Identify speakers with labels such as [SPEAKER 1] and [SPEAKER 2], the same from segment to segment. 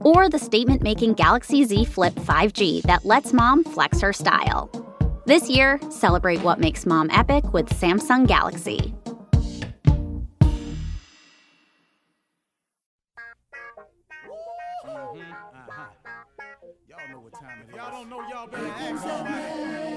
[SPEAKER 1] Or the statement making Galaxy Z Flip 5G that lets mom flex her style. This year, celebrate what makes mom epic with Samsung Galaxy.
[SPEAKER 2] Mm-hmm. Uh-huh. It is. Y'all don't know y'all better ask somebody.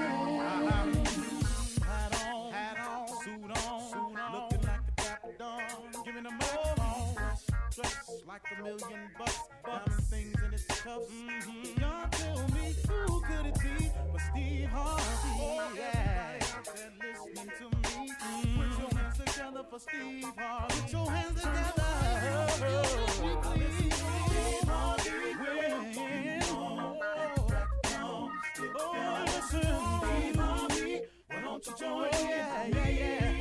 [SPEAKER 2] Like a million bucks, diamond things in its cuffs. Mm-hmm. Y'all tell me who could it be but Steve Harvey? Oh yeah, there listening to me. Mm-hmm. Put your hands together for Steve Harvey. Put your hands together. Oh, Steve Harvey. Oh, listen, Steve Harvey. Why don't you join in? Yeah, yeah, yeah.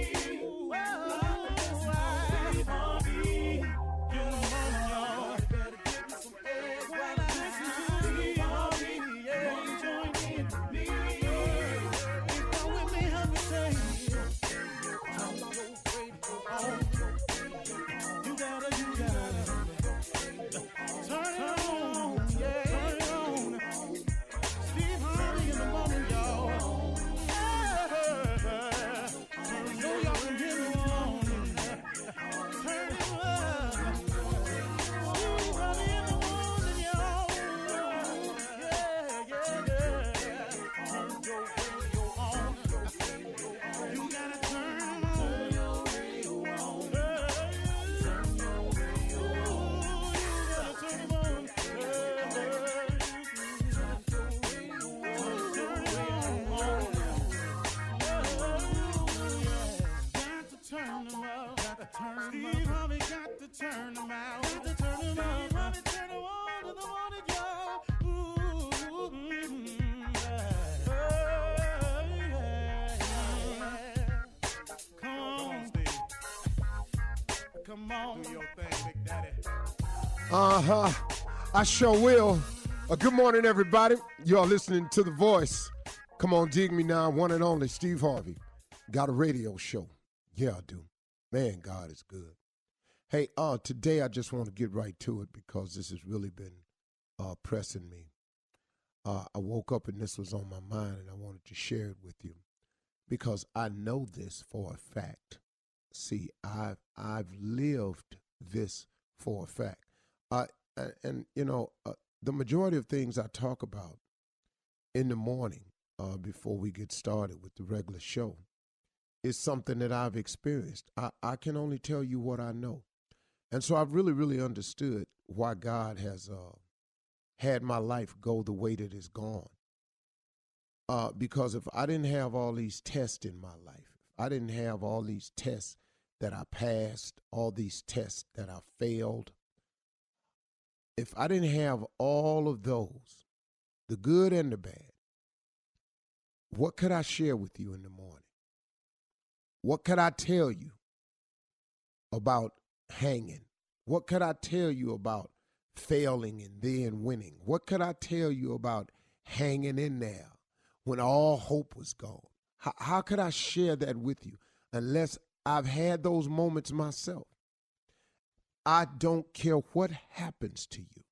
[SPEAKER 2] Turn out. Got to turn. Steve Harvey turn on to the morning, y'all. On, Steve. Come on. Do.
[SPEAKER 3] Uh huh. I sure will. Uh, good morning, everybody. Are listening to The Voice. Come on, dig me now. One and only Steve Harvey. Got a radio show. Yeah, I do. Man, God is good. Hey, uh, today I just want to get right to it because this has really been uh, pressing me. Uh, I woke up and this was on my mind, and I wanted to share it with you because I know this for a fact. See, I've I've lived this for a fact. And, and you know, uh, the majority of things I talk about in the morning uh, before we get started with the regular show is something that I've experienced. I, I can only tell you what I know. And so I've really, really understood why God has uh, had my life go the way that it's gone. Uh, because if I didn't have all these tests in my life, if I didn't have all these tests that I passed, all these tests that I failed, if I didn't have all of those, the good and the bad, what could I share with you in the morning? What could I tell you about hanging? What could I tell you about failing and then winning? What could I tell you about hanging in there when all hope was gone? How, how could I share that with you unless I've had those moments myself? I don't care what happens to you.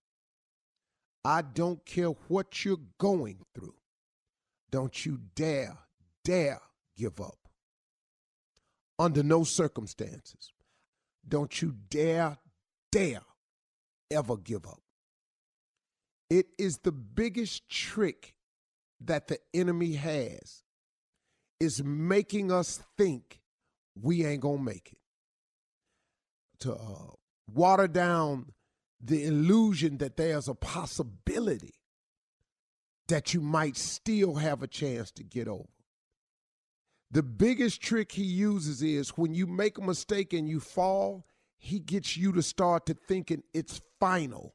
[SPEAKER 3] I don't care what you're going through. Don't you dare, dare give up. Under no circumstances. Don't you dare, dare ever give up. It is the biggest trick that the enemy has is making us think we ain't gonna make it. To uh, water down the illusion that there's a possibility that you might still have a chance to get over. The biggest trick he uses is when you make a mistake and you fall, he gets you to start to thinking it's final,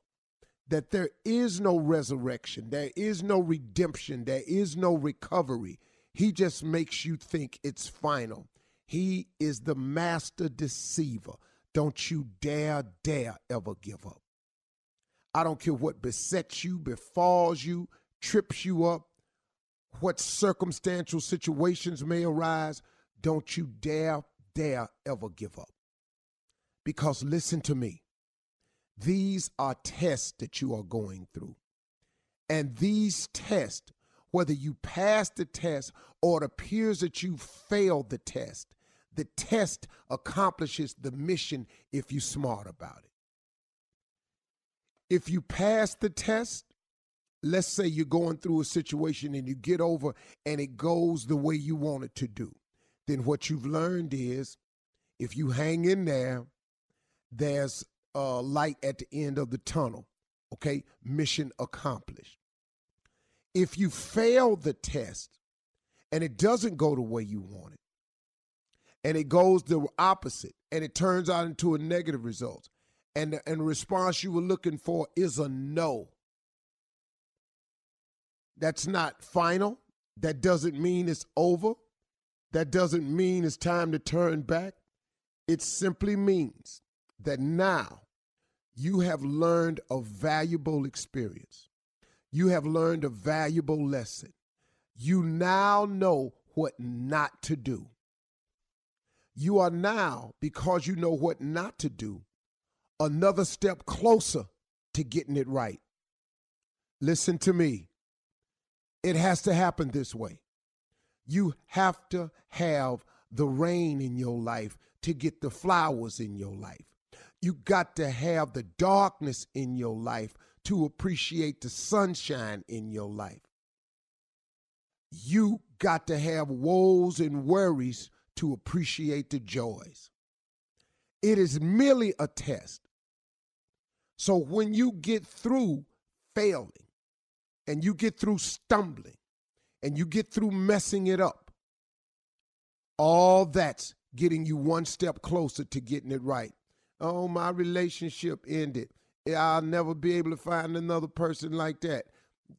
[SPEAKER 3] that there is no resurrection, there is no redemption, there is no recovery. He just makes you think it's final. He is the master deceiver. Don't you dare, dare ever give up. I don't care what besets you, befalls you, trips you up, what circumstantial situations may arise. Don't you dare, dare ever give up. Because listen to me, these are tests that you are going through. And these tests, whether you pass the test or it appears that you failed the test, the test accomplishes the mission if you're smart about it. If you pass the test, let's say you're going through a situation and you get over and it goes the way you want it to do, then what you've learned is if you hang in there, there's a light at the end of the tunnel. Okay, mission accomplished. If you fail the test and it doesn't go the way you want it, and it goes the opposite, and it turns out into a negative result, and the, and the response you were looking for is a no. That's not final. That doesn't mean it's over. That doesn't mean it's time to turn back. It simply means that now you have learned a valuable experience. You have learned a valuable lesson. You now know what not to do. You are now, because you know what not to do, another step closer to getting it right. Listen to me. It has to happen this way. You have to have the rain in your life to get the flowers in your life. You got to have the darkness in your life to appreciate the sunshine in your life. You got to have woes and worries to appreciate the joys. It is merely a test. So when you get through failing and you get through stumbling and you get through messing it up, all that's getting you one step closer to getting it right. Oh, my relationship ended. I'll never be able to find another person like that.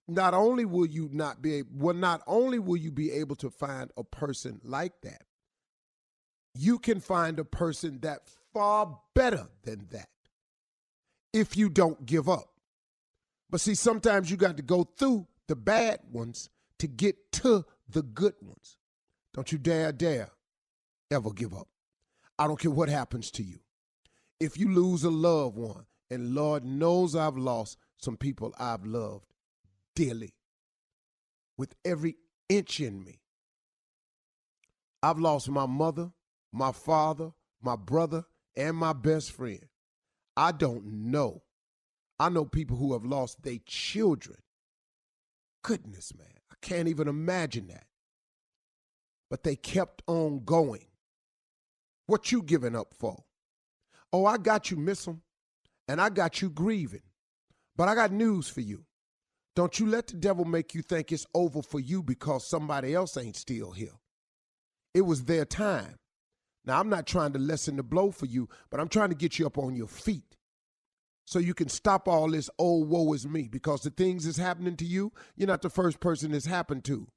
[SPEAKER 3] Not only will you not be able, well, not only will you be able to find a person like that, you can find a person that far better than that if you don't give up. But see, sometimes you got to go through the bad ones to get to the good ones. Don't you dare, dare ever give up. I don't care what happens to you. If you lose a loved one, and Lord knows I've lost some people I've loved dearly with every inch in me. I've lost my mother, my father, my brother, and my best friend. I don't know. I know people who have lost their children. Goodness, man. I can't even imagine that. But they kept on going. What you giving up for? Oh, I got you, miss them, and I got you grieving. But I got news for you. Don't you let the devil make you think it's over for you because somebody else ain't still here. It was their time. Now, I'm not trying to lessen the blow for you, but I'm trying to get you up on your feet so you can stop all this, oh, woe is me, because the things that's happening to you, you're not the first person it's happened to.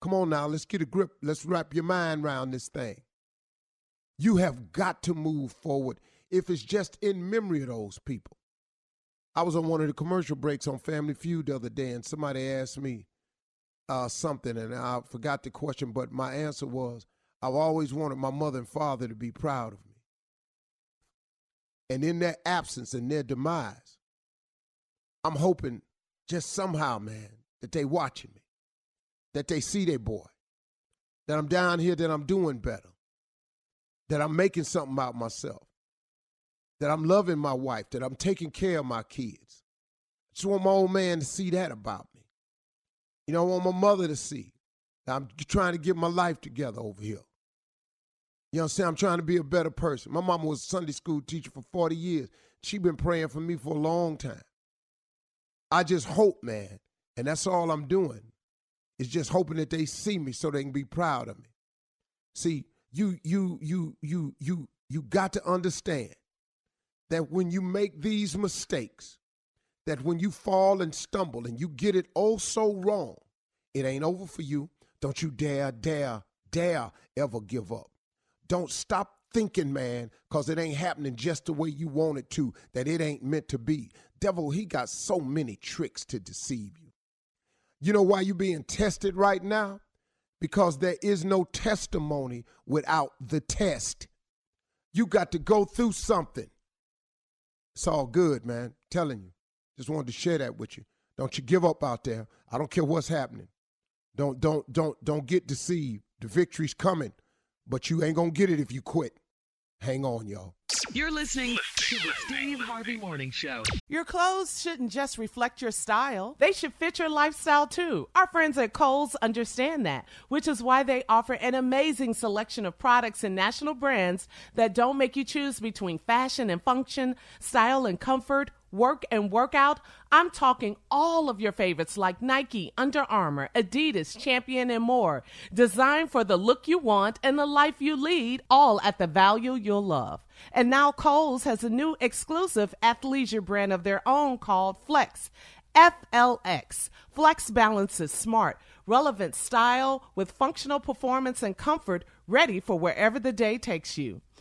[SPEAKER 3] Come on now, let's get a grip. Let's wrap your mind around this thing. You have got to move forward if it's just in memory of those people. I was on one of the commercial breaks on Family Feud the other day, and somebody asked me uh, something, and I forgot the question, but my answer was I've always wanted my mother and father to be proud of me. And in their absence and their demise, I'm hoping just somehow, man, that they watching me, that they see their boy, that I'm down here, that I'm doing better, that I'm making something out myself, that I'm loving my wife, that I'm taking care of my kids. I just want my old man to see that about me. You know, I want my mother to see. that I'm trying to get my life together over here. You know what I'm saying? I'm trying to be a better person. My mama was a Sunday school teacher for 40 years. She been praying for me for a long time. I just hope, man, and that's all I'm doing, is just hoping that they see me so they can be proud of me. See, you you you you you you got to understand that when you make these mistakes, that when you fall and stumble and you get it oh so wrong, it ain't over for you. Don't you dare, dare, dare ever give up. Don't stop thinking, man, because it ain't happening just the way you want it to, that it ain't meant to be. Devil, he got so many tricks to deceive you. You know why you being tested right now? Because there is no testimony without the test. You got to go through something. It's all good, man. telling you. Just wanted to share that with you. Don't you give up out there. I don't care what's happening. Don't don't don't don't get deceived. The victory's coming, but you ain't gonna get it if you quit. Hang on, y'all.
[SPEAKER 4] You're listening to the Steve Harvey Morning Show.
[SPEAKER 5] Your clothes shouldn't just reflect your style, they should fit your lifestyle too. Our friends at Kohl's understand that, which is why they offer an amazing selection of products and national brands that don't make you choose between fashion and function, style and comfort work and workout, I'm talking all of your favorites like Nike, Under Armour, Adidas, Champion, and more. Designed for the look you want and the life you lead, all at the value you'll love. And now Kohl's has a new exclusive athleisure brand of their own called Flex. FLX. Flex balances smart, relevant style with functional performance and comfort ready for wherever the day takes you.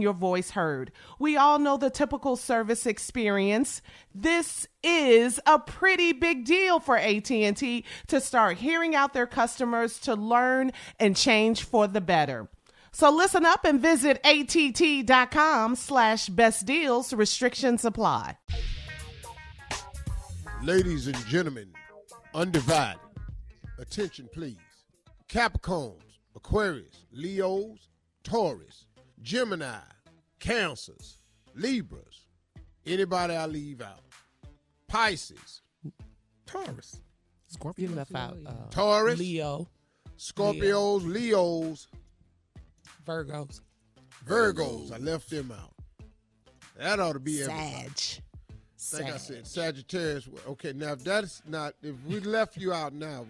[SPEAKER 5] your voice heard. We all know the typical service experience. This is a pretty big deal for AT&T to start hearing out their customers to learn and change for the better. So listen up and visit att.com slash best deals. Restrictions apply.
[SPEAKER 3] Ladies and gentlemen, undivided, attention please. Capricorns, Aquarius, Leos, Taurus, Gemini, Cancers, Libras. Anybody I leave out? Pisces,
[SPEAKER 6] Taurus.
[SPEAKER 5] You left out uh,
[SPEAKER 3] Taurus,
[SPEAKER 5] Leo,
[SPEAKER 3] Scorpios, Leos,
[SPEAKER 5] Virgos,
[SPEAKER 3] Virgos. I left them out. That ought to be everybody.
[SPEAKER 5] Sag.
[SPEAKER 3] Like I said, Sagittarius. Okay, now if that's not, if we left you out now,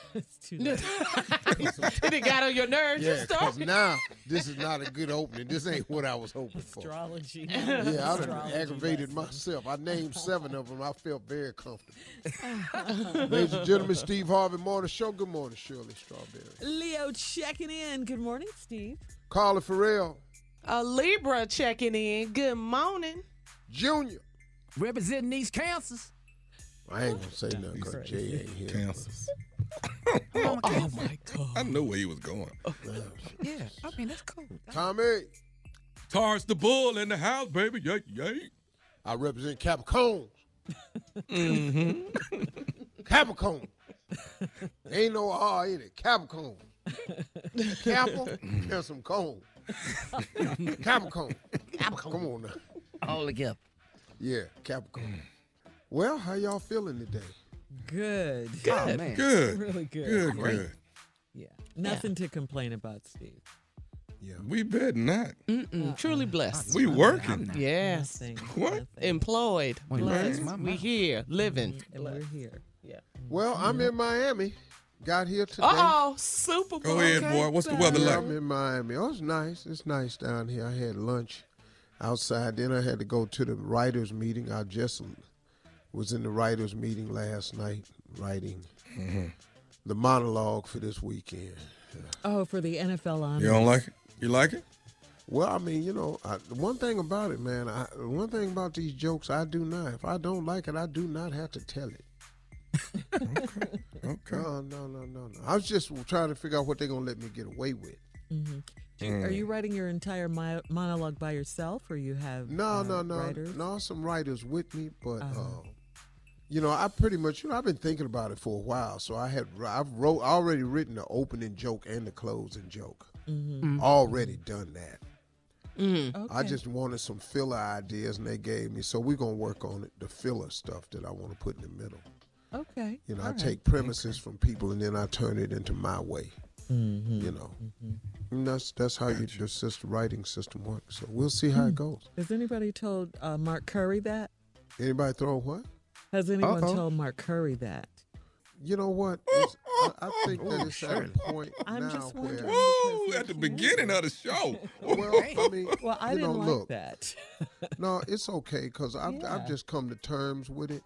[SPEAKER 3] it's too bad.
[SPEAKER 5] it got on your nerves.
[SPEAKER 3] Yeah, because now this is not a good opening. This ain't what I was hoping for.
[SPEAKER 7] Astrology.
[SPEAKER 3] Yeah, I done
[SPEAKER 7] Astrology
[SPEAKER 3] aggravated myself. I named seven of them. I felt very comfortable. Ladies and gentlemen, Steve Harvey Morning Show. Good morning, Shirley Strawberry.
[SPEAKER 7] Leo checking in. Good morning, Steve.
[SPEAKER 3] Carla Farrell
[SPEAKER 5] A Libra checking in. Good morning.
[SPEAKER 3] Jr.
[SPEAKER 6] Representing these cancers.
[SPEAKER 3] I ain't gonna say nothing because Jay ain't here.
[SPEAKER 8] Kansas.
[SPEAKER 7] Oh, my God.
[SPEAKER 8] I knew where he was going.
[SPEAKER 6] Yeah, I mean that's cool.
[SPEAKER 3] Tommy,
[SPEAKER 8] Tars the bull in the house, baby. Yay, yay.
[SPEAKER 3] I represent Capricorns.
[SPEAKER 8] Mm-hmm.
[SPEAKER 3] Capricorn. Ain't no R in it. Capricorn. Capel and some cone. Capricorn. Capricorn. Come on now.
[SPEAKER 6] All together.
[SPEAKER 3] Yeah, Capricorn. Well, how y'all feeling today?
[SPEAKER 7] Good.
[SPEAKER 6] Oh, man.
[SPEAKER 8] Good.
[SPEAKER 7] Really good.
[SPEAKER 8] Good,
[SPEAKER 6] Great.
[SPEAKER 8] good.
[SPEAKER 7] Yeah. Nothing to complain about, Steve.
[SPEAKER 3] Yeah.
[SPEAKER 8] We bet not.
[SPEAKER 9] Mm-mm, uh-uh. truly blessed.
[SPEAKER 8] We uh-uh. working.
[SPEAKER 9] Yes.
[SPEAKER 7] Nothing.
[SPEAKER 8] What?
[SPEAKER 7] nothing.
[SPEAKER 9] Employed.
[SPEAKER 6] Wait,
[SPEAKER 9] blessed. We here, mm-hmm. living.
[SPEAKER 7] And we're here.
[SPEAKER 9] Yeah. Mm-hmm.
[SPEAKER 3] Well, I'm in Miami. Got here today.
[SPEAKER 9] Oh, Super Bowl.
[SPEAKER 8] Go ahead,
[SPEAKER 9] Okay.
[SPEAKER 8] boy. What's the weather like?
[SPEAKER 3] I'm in Miami. Oh, it's nice. It's nice down here. I had lunch outside. Then I had to go to the writers' meeting. I just was in the writers' meeting last night, writing
[SPEAKER 8] Mm-hmm.
[SPEAKER 3] the monologue for this weekend.
[SPEAKER 7] Oh, for the NFL honors.
[SPEAKER 8] You don't like it? You like it?
[SPEAKER 3] Well, I mean, you know, I, one thing about it, man. I, one thing about these jokes, I do not. If I don't like it, I do not have to tell it.
[SPEAKER 8] Okay.
[SPEAKER 3] No, no, no, no, no. I was just trying to figure out what they're gonna let me get away with.
[SPEAKER 7] Do you- Are you writing your entire mi- monologue by yourself, or you have
[SPEAKER 3] No,
[SPEAKER 7] uh,
[SPEAKER 3] no, no,
[SPEAKER 7] writers?
[SPEAKER 3] no. Some writers with me, but
[SPEAKER 7] Uh-huh.
[SPEAKER 3] uh, you know, I pretty much, you know, I've been thinking about it for a while. So I had, I've wrote already written the opening joke and the closing joke. Already done that.
[SPEAKER 9] Mm.
[SPEAKER 7] Okay.
[SPEAKER 3] I just wanted some filler ideas, and they gave me. So we're gonna work on it, the filler stuff that I want to put in the middle.
[SPEAKER 7] okay.
[SPEAKER 3] You know,
[SPEAKER 7] All
[SPEAKER 3] I
[SPEAKER 7] right.
[SPEAKER 3] take premises from people, and then I turn it into my way.
[SPEAKER 7] Mm-hmm.
[SPEAKER 3] You know, and that's that's how you, the system, writing system works. So we'll see how it goes.
[SPEAKER 7] Has anybody told uh, Mark Curry that?
[SPEAKER 3] Anybody throw what?
[SPEAKER 7] Has anyone
[SPEAKER 6] Uh-oh.
[SPEAKER 7] told Mark Curry that?
[SPEAKER 3] You know what? I, I think that it's at a point
[SPEAKER 7] I'm
[SPEAKER 3] now
[SPEAKER 7] just
[SPEAKER 3] where.
[SPEAKER 7] wondering.
[SPEAKER 8] At the beginning of the show.
[SPEAKER 3] Well, I mean,
[SPEAKER 7] Well, I
[SPEAKER 3] you
[SPEAKER 7] didn't
[SPEAKER 3] know,
[SPEAKER 7] like
[SPEAKER 3] look,
[SPEAKER 7] that.
[SPEAKER 3] no, it's okay because I've,
[SPEAKER 7] Yeah.
[SPEAKER 3] I've just come to terms with it,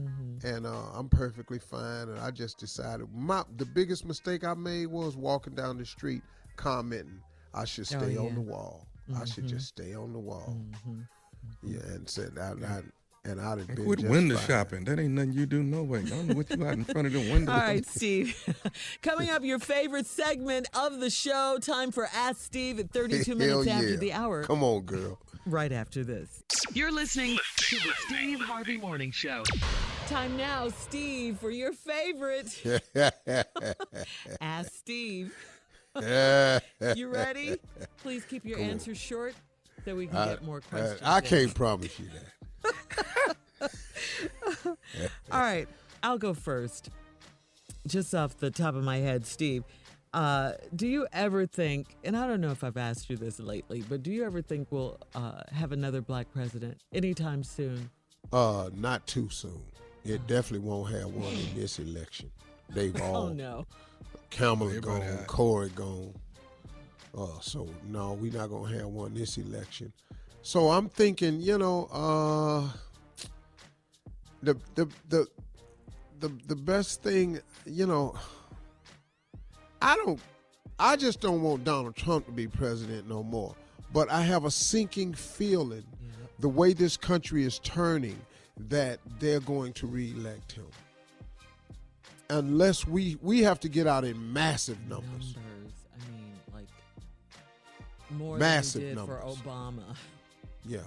[SPEAKER 7] Mhm.
[SPEAKER 3] and uh, I'm perfectly fine. And I just decided my the biggest mistake I made was walking down the street commenting. I should
[SPEAKER 7] Oh,
[SPEAKER 3] stay on the wall. I should
[SPEAKER 7] Mhm.
[SPEAKER 3] just stay on the wall.
[SPEAKER 7] Mhm.
[SPEAKER 3] Yeah, and said I, I and I'd have
[SPEAKER 8] And
[SPEAKER 3] been
[SPEAKER 8] quit window
[SPEAKER 3] fine.
[SPEAKER 8] shopping. That ain't nothing you do no way. I don't know what you out in front of the window.
[SPEAKER 7] All right, Steve. Coming up, your favorite segment of the show. Time for Ask Steve at 32
[SPEAKER 3] Hell
[SPEAKER 7] minutes after the hour.
[SPEAKER 3] Come on, girl.
[SPEAKER 7] Right after this.
[SPEAKER 4] You're listening to the Steve Harvey Morning Show.
[SPEAKER 7] Time now, Steve, for your favorite. Ask Steve. You ready? Please keep your
[SPEAKER 3] Come on.
[SPEAKER 7] answers short so we can
[SPEAKER 3] I,
[SPEAKER 7] get more questions.
[SPEAKER 3] I
[SPEAKER 7] in.
[SPEAKER 3] can't promise you that.
[SPEAKER 7] All right, I'll go first. Just off the top of my head, Steve, uh, do you ever think, and I don't know if I've asked you this lately, but do you ever think we'll uh, have another black president anytime soon?
[SPEAKER 3] Uh, not too soon. It definitely won't have one in this election. They've all
[SPEAKER 7] Oh, no.
[SPEAKER 3] Kamala
[SPEAKER 8] Everybody
[SPEAKER 3] gone,
[SPEAKER 8] hot.
[SPEAKER 3] Cory gone. Uh, so no, we're not gonna have one this election. So I'm thinking, you know, uh, the the the the the best thing, you know, I don't, I just don't want Donald Trump to be president no more. But I have a sinking feeling, the way this country is turning, that they're going to reelect him. Unless we we have to get out in massive numbers.
[SPEAKER 7] Numbers. I mean, like more
[SPEAKER 3] Massive
[SPEAKER 7] than we did
[SPEAKER 3] numbers.
[SPEAKER 7] for Obama.
[SPEAKER 3] Yeah.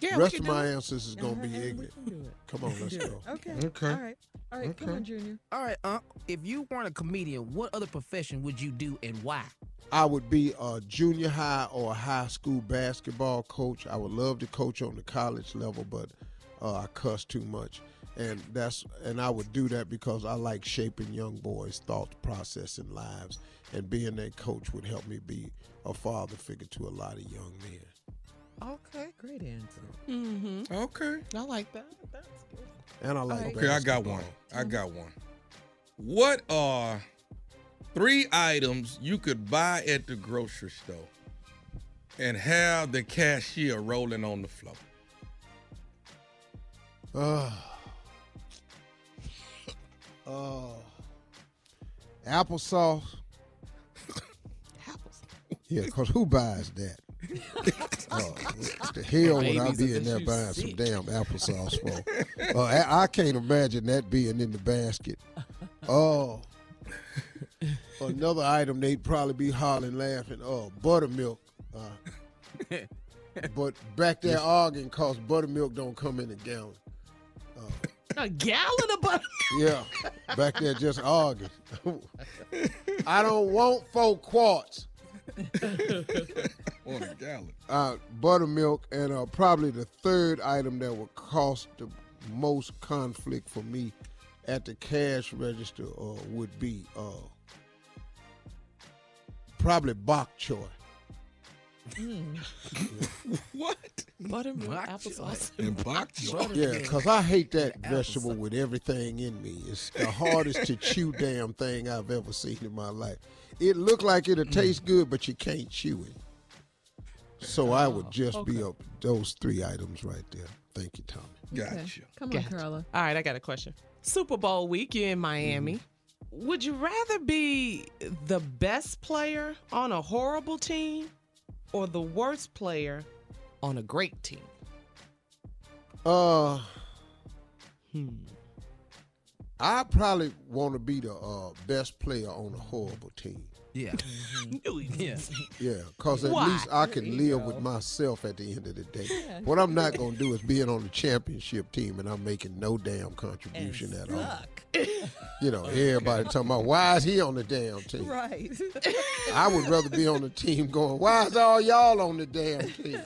[SPEAKER 9] Yeah,
[SPEAKER 3] rest of my
[SPEAKER 9] it.
[SPEAKER 3] answers is gonna be
[SPEAKER 7] Uh-huh, we
[SPEAKER 3] ignorant.
[SPEAKER 7] can do it.
[SPEAKER 3] Come on, let's go.
[SPEAKER 7] Okay.
[SPEAKER 8] Okay.
[SPEAKER 7] All right. All right. Come on, Junior.
[SPEAKER 6] All right, uh, if you weren't a comedian, what other profession would you do and why?
[SPEAKER 3] I would be a junior high or a high school basketball coach. I would love to coach on the college level, but uh, I cuss too much, and that's and I would do that because I like shaping young boys' thought process and lives, and being that coach would help me be a father figure to a lot of young men.
[SPEAKER 7] Okay. Great answer.
[SPEAKER 9] Mm-hmm.
[SPEAKER 8] Okay.
[SPEAKER 9] I like that. That's good.
[SPEAKER 3] And I like that.
[SPEAKER 8] Okay, I got one. I got one. What are three items you could buy at the grocery store and have the cashier rolling on the floor?
[SPEAKER 3] Uh, uh, applesauce. Yeah, because who buys that? uh, what the hell would I be in there
[SPEAKER 9] you
[SPEAKER 3] buying some damn applesauce for? Uh, I, I can't imagine that being in the basket. Oh, another item they'd probably be hollering, laughing. Oh, buttermilk. Uh, but back there arguing because buttermilk don't come in a gallon.
[SPEAKER 9] A gallon of butter.
[SPEAKER 3] Yeah, back there just arguing. I don't want four quarts.
[SPEAKER 8] On a gallon.
[SPEAKER 3] uh, buttermilk, and uh, probably the third item that would cost the most conflict for me at the cash register uh, would be uh, probably bok choy. Mm.
[SPEAKER 8] What?
[SPEAKER 9] Buttermilk,
[SPEAKER 6] Bok
[SPEAKER 9] applesauce.
[SPEAKER 8] And bok choy.
[SPEAKER 3] Yeah, because I hate that vegetable with everything in me. It's the hardest to chew damn thing I've ever seen in my life. It look like it'll mm. taste good, but you can't chew it. So I oh, would just be up those three items right there. Thank you, Tommy.
[SPEAKER 8] Gotcha.
[SPEAKER 7] Come on,
[SPEAKER 9] Gotcha.
[SPEAKER 7] Carla.
[SPEAKER 9] All right, I got a question. Super Bowl week, you're in Miami. Mm-hmm. Would you rather be the best player on a horrible team or the worst player on a great team?
[SPEAKER 3] Uh,
[SPEAKER 9] Hmm.
[SPEAKER 3] I probably want to be the uh, best player on a horrible team.
[SPEAKER 6] Yeah. Mm-hmm.
[SPEAKER 9] yeah.
[SPEAKER 3] Yeah, because at
[SPEAKER 9] Why?
[SPEAKER 3] least I can live with myself at the end of the day. What I'm not going to do is being on the championship team and I'm making no damn contribution at all. You know, everybody talking about why is he on the damn team?
[SPEAKER 7] Right.
[SPEAKER 3] I would rather be on the team going, why is all y'all on the damn team?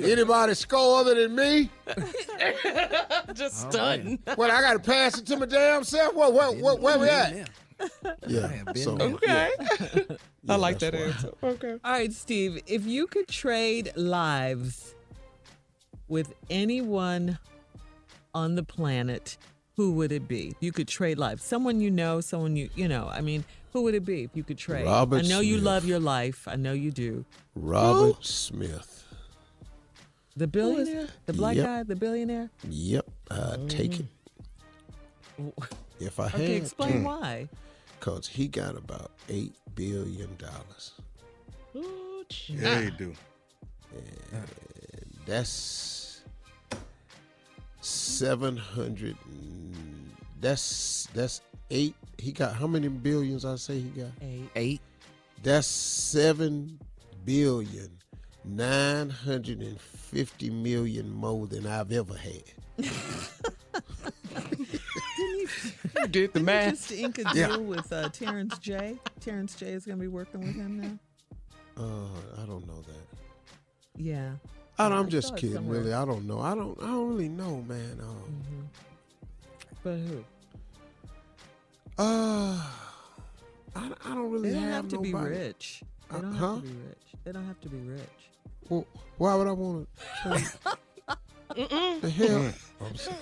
[SPEAKER 3] Anybody score other than me?
[SPEAKER 9] Just stunned.
[SPEAKER 3] Well, I got to pass it to my damn self? What, what, what, where we at? Yeah,
[SPEAKER 6] have been
[SPEAKER 3] so.
[SPEAKER 9] Okay.
[SPEAKER 3] yeah,
[SPEAKER 9] I like
[SPEAKER 3] that's
[SPEAKER 9] that
[SPEAKER 3] why.
[SPEAKER 9] answer. Okay.
[SPEAKER 7] All right, Steve, if you could trade lives with anyone on the planet, who would it be? You could trade lives. Someone you know, someone you, you know, I mean, who would it be if you could trade?
[SPEAKER 3] Robert
[SPEAKER 7] I know you love your life. I know you do.
[SPEAKER 3] Robert Smith.
[SPEAKER 7] The billionaire? The black
[SPEAKER 3] Yep.
[SPEAKER 7] guy, the billionaire?
[SPEAKER 3] Yep, I take it. Mm-hmm. If I
[SPEAKER 7] Okay,
[SPEAKER 3] had
[SPEAKER 7] explain why.
[SPEAKER 3] Because he got about eight billion dollars.
[SPEAKER 9] Ooh,
[SPEAKER 8] Yeah, you do.
[SPEAKER 3] That's seven hundred. That's that's eight. He got how many billions? I say he got.
[SPEAKER 7] Eight.
[SPEAKER 6] Eight.
[SPEAKER 3] That's seven billion nine hundred and fifty million more than I've ever had.
[SPEAKER 9] You did the
[SPEAKER 7] Didn't
[SPEAKER 9] math.
[SPEAKER 7] just ink a deal
[SPEAKER 3] Yeah.
[SPEAKER 7] with uh, Terrence J. Terrence J. is going to be working with him now.
[SPEAKER 3] Uh, I don't know that.
[SPEAKER 7] Yeah.
[SPEAKER 3] I don't,
[SPEAKER 7] I
[SPEAKER 3] I'm just kidding,
[SPEAKER 7] somewhere.
[SPEAKER 3] really. I don't know. I don't. I don't really know, man. Uh,
[SPEAKER 7] But who?
[SPEAKER 3] uh I, I don't really
[SPEAKER 7] They don't
[SPEAKER 3] have,
[SPEAKER 7] have to be rich. They
[SPEAKER 3] Uh,
[SPEAKER 7] don't
[SPEAKER 3] huh?
[SPEAKER 7] have to be rich. They don't have to be rich.
[SPEAKER 3] Well, why would I want to? the hell? I'm sorry.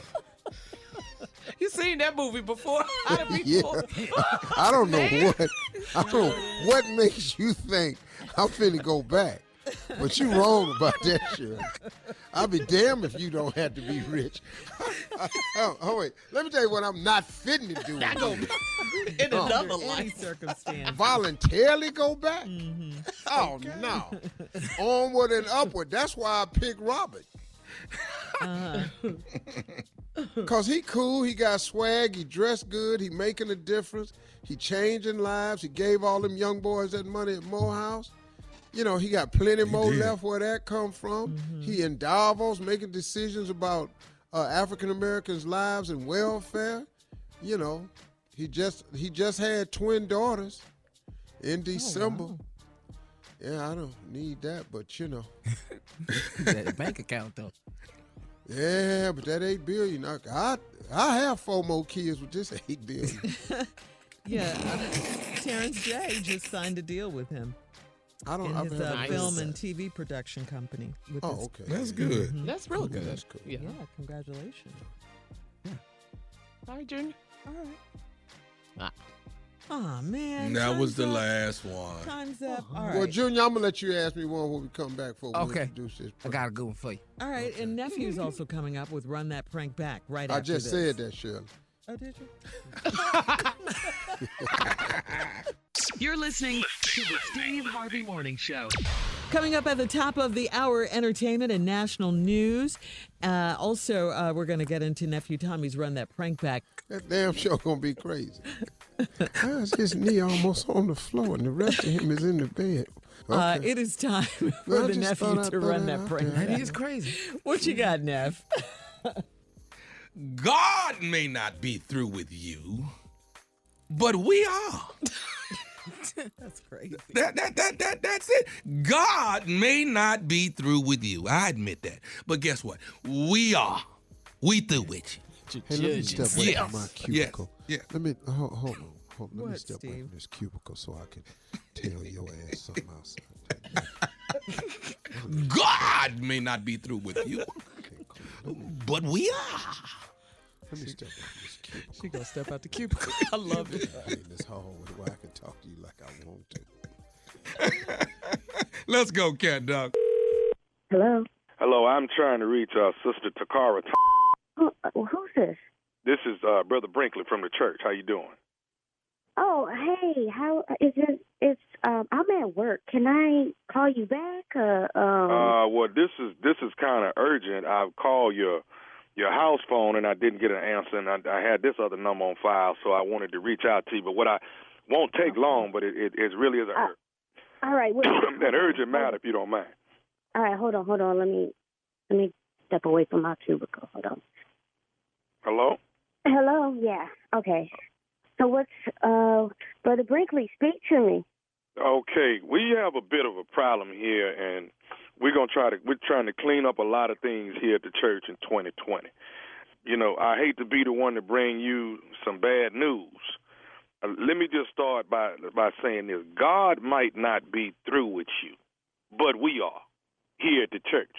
[SPEAKER 9] You seen that movie before? Be
[SPEAKER 3] Yeah.
[SPEAKER 9] poor.
[SPEAKER 3] I don't know what. I don't know what makes you think I'm finna go back. But you wrong about that shit. I'll be damned if you don't have to be rich. oh, oh, wait. Let me tell you what I'm not fitting to do.
[SPEAKER 9] Not gonna in
[SPEAKER 3] Oh.
[SPEAKER 9] another
[SPEAKER 7] Under any
[SPEAKER 9] life.
[SPEAKER 7] circumstance.
[SPEAKER 3] Voluntarily go back?
[SPEAKER 7] Mm-hmm.
[SPEAKER 3] Oh no. Onward and upward. That's why I picked Robert.
[SPEAKER 7] Uh-huh.
[SPEAKER 3] Cause he cool, he got swag, he dressed good, he making a difference, he changing lives, he gave all them young boys that money at Morehouse. You know, he got plenty more
[SPEAKER 8] did.
[SPEAKER 3] left where that come from.
[SPEAKER 7] Mm-hmm.
[SPEAKER 3] He in Davos making decisions about uh, African Americans' lives and welfare. You know, he just he just had twin daughters
[SPEAKER 7] Oh,
[SPEAKER 3] in December. Yeah, I don't need that, but you know.
[SPEAKER 6] that bank account though.
[SPEAKER 3] Yeah, but that eight billion, I, I I have four more kids with this eight billion.
[SPEAKER 7] Yeah. uh, Terrence J. just signed a deal with him
[SPEAKER 3] I don't.
[SPEAKER 7] in
[SPEAKER 3] I've
[SPEAKER 7] his uh, film and. TV production company. With
[SPEAKER 3] Oh,
[SPEAKER 7] his-
[SPEAKER 3] okay.
[SPEAKER 8] That's good.
[SPEAKER 9] That's real good.
[SPEAKER 3] That's cool.
[SPEAKER 9] Yeah.
[SPEAKER 7] Yeah, congratulations.
[SPEAKER 9] All right, Junior.
[SPEAKER 7] All right.
[SPEAKER 9] Ah.
[SPEAKER 7] Oh man.
[SPEAKER 8] That was the
[SPEAKER 7] up.
[SPEAKER 8] last one.
[SPEAKER 7] Time's up. All
[SPEAKER 3] Well. Junior, I'm gonna let you ask me one when we come back for we
[SPEAKER 6] Okay.
[SPEAKER 3] introduce this.
[SPEAKER 6] I got a good one for you.
[SPEAKER 7] All right. And nephew's also coming up with Run That Prank Back right
[SPEAKER 3] I
[SPEAKER 7] after
[SPEAKER 3] just
[SPEAKER 7] this.
[SPEAKER 3] said that, Shirley.
[SPEAKER 7] Oh, did you?
[SPEAKER 4] You're listening to the Steve Harvey Morning Show.
[SPEAKER 7] Coming up at the top of the hour, entertainment and national news. Uh, also, uh, we're going to get into nephew Tommy's Run That Prank Back.
[SPEAKER 3] That damn show gonna be crazy. How's his knee almost on the floor and the rest of him is in the bed?
[SPEAKER 7] Uh, it is time for
[SPEAKER 3] Well, I
[SPEAKER 7] the nephew to run
[SPEAKER 3] that
[SPEAKER 7] that prank
[SPEAKER 3] there.
[SPEAKER 6] That
[SPEAKER 7] back.
[SPEAKER 6] is crazy.
[SPEAKER 7] What you got, Neff?
[SPEAKER 8] God may not be through with you, but we are.
[SPEAKER 7] That's crazy.
[SPEAKER 8] That, that, that, that, that's it. God may not be through with you. I admit that. But guess what? We are. We through with you.
[SPEAKER 3] Hey, let me step away
[SPEAKER 8] Yes.
[SPEAKER 3] from my
[SPEAKER 8] Yes.
[SPEAKER 3] cubicle.
[SPEAKER 8] Yeah.
[SPEAKER 3] Let me hold, hold on. Hold, let me
[SPEAKER 7] What,
[SPEAKER 3] step away from this cubicle so I can tell your ass something else.
[SPEAKER 8] God may not be through with you. But we are.
[SPEAKER 3] Let me step away from this cubicle.
[SPEAKER 9] She gonna step out the cubicle. I love it.
[SPEAKER 3] in this hallway where I can talk to you like I want to.
[SPEAKER 8] Let's go, cat dog.
[SPEAKER 10] Hello.
[SPEAKER 11] Hello, I'm trying to reach uh, Sister Takara.
[SPEAKER 10] Who, uh, who's this?
[SPEAKER 11] This is uh, Brother Brinkley from the church. How you doing?
[SPEAKER 10] Oh, hey, how is it? It's um, I'm at work. Can I call you back? Uh, um,
[SPEAKER 11] Uh, well, this is this is kind of urgent. I've called your your house phone and I didn't get an answer, and I, I had this other number on file, so I wanted to reach out to you. But what I won't take long, but it it, it really is a,
[SPEAKER 10] Uh, all right. Wait,
[SPEAKER 11] an urgent matter, if you don't mind.
[SPEAKER 10] all right, hold on, hold on. Let me let me step away from my cubicle. Hold on.
[SPEAKER 11] Hello.
[SPEAKER 10] Hello. Yeah. Okay. So what's uh, Brother Brinkley? Speak to me.
[SPEAKER 11] Okay, we have a bit of a problem here, and we're gonna try to we're trying to clean up a lot of things here at the church in 2020. You know, I hate to be the one to bring you some bad news. Uh, let me just start by by saying this: God might not be through with you, but we are here at the church.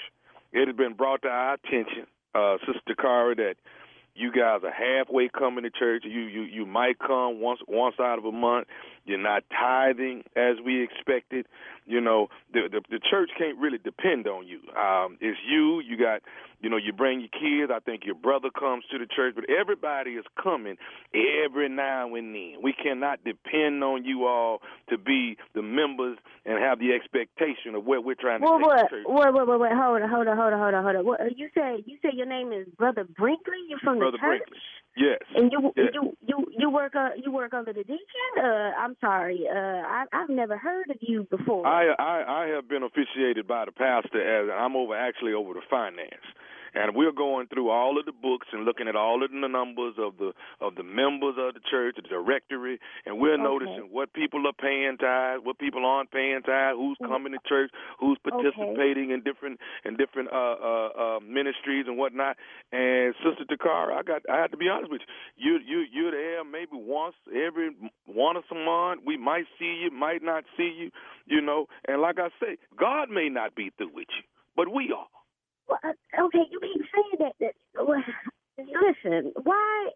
[SPEAKER 11] It has been brought to our attention, uh, Sister Cara, that you guys are halfway coming to church. You you you might come once once out of a month. You're not tithing as we expected. You know the the, the church can't really depend on you. Um, it's you. You got you know you bring your kids. I think your brother comes to the church, but everybody is coming every now and then. We cannot depend on you all to be the members and have the expectation of where we're trying to
[SPEAKER 10] What?
[SPEAKER 11] take
[SPEAKER 10] What?
[SPEAKER 11] the church.
[SPEAKER 10] Wait, wait, wait, wait. Hold on, hold on, hold on, hold on, hold on. What, you say you say your name is Brother Brinkley? You're from
[SPEAKER 11] Brother
[SPEAKER 10] the church?
[SPEAKER 11] Brinkley. Yes.
[SPEAKER 10] And you
[SPEAKER 11] Yeah.
[SPEAKER 10] you you you work uh, you work under the deacon? Uh, I'm sorry. Uh, I I've never heard of you before.
[SPEAKER 11] I, I I have been officiated by the pastor as I'm over actually over the finance. And we're going through all of the books and looking at all of the numbers of the of the members of the church, the directory, and we're
[SPEAKER 10] Okay.
[SPEAKER 11] noticing what people are paying tithes, what people aren't paying tithes, who's
[SPEAKER 10] Mm.
[SPEAKER 11] coming to church, who's
[SPEAKER 10] Okay.
[SPEAKER 11] participating in different in different uh, uh, uh, ministries and whatnot. And Sister Takara, I got I have to be honest with you. You you you're there maybe once every once a month. We might see you, might not see you, you know. And like I say, God may not be through with you, but we are.
[SPEAKER 10] Well, uh, okay, you keep saying that. that well, listen, why?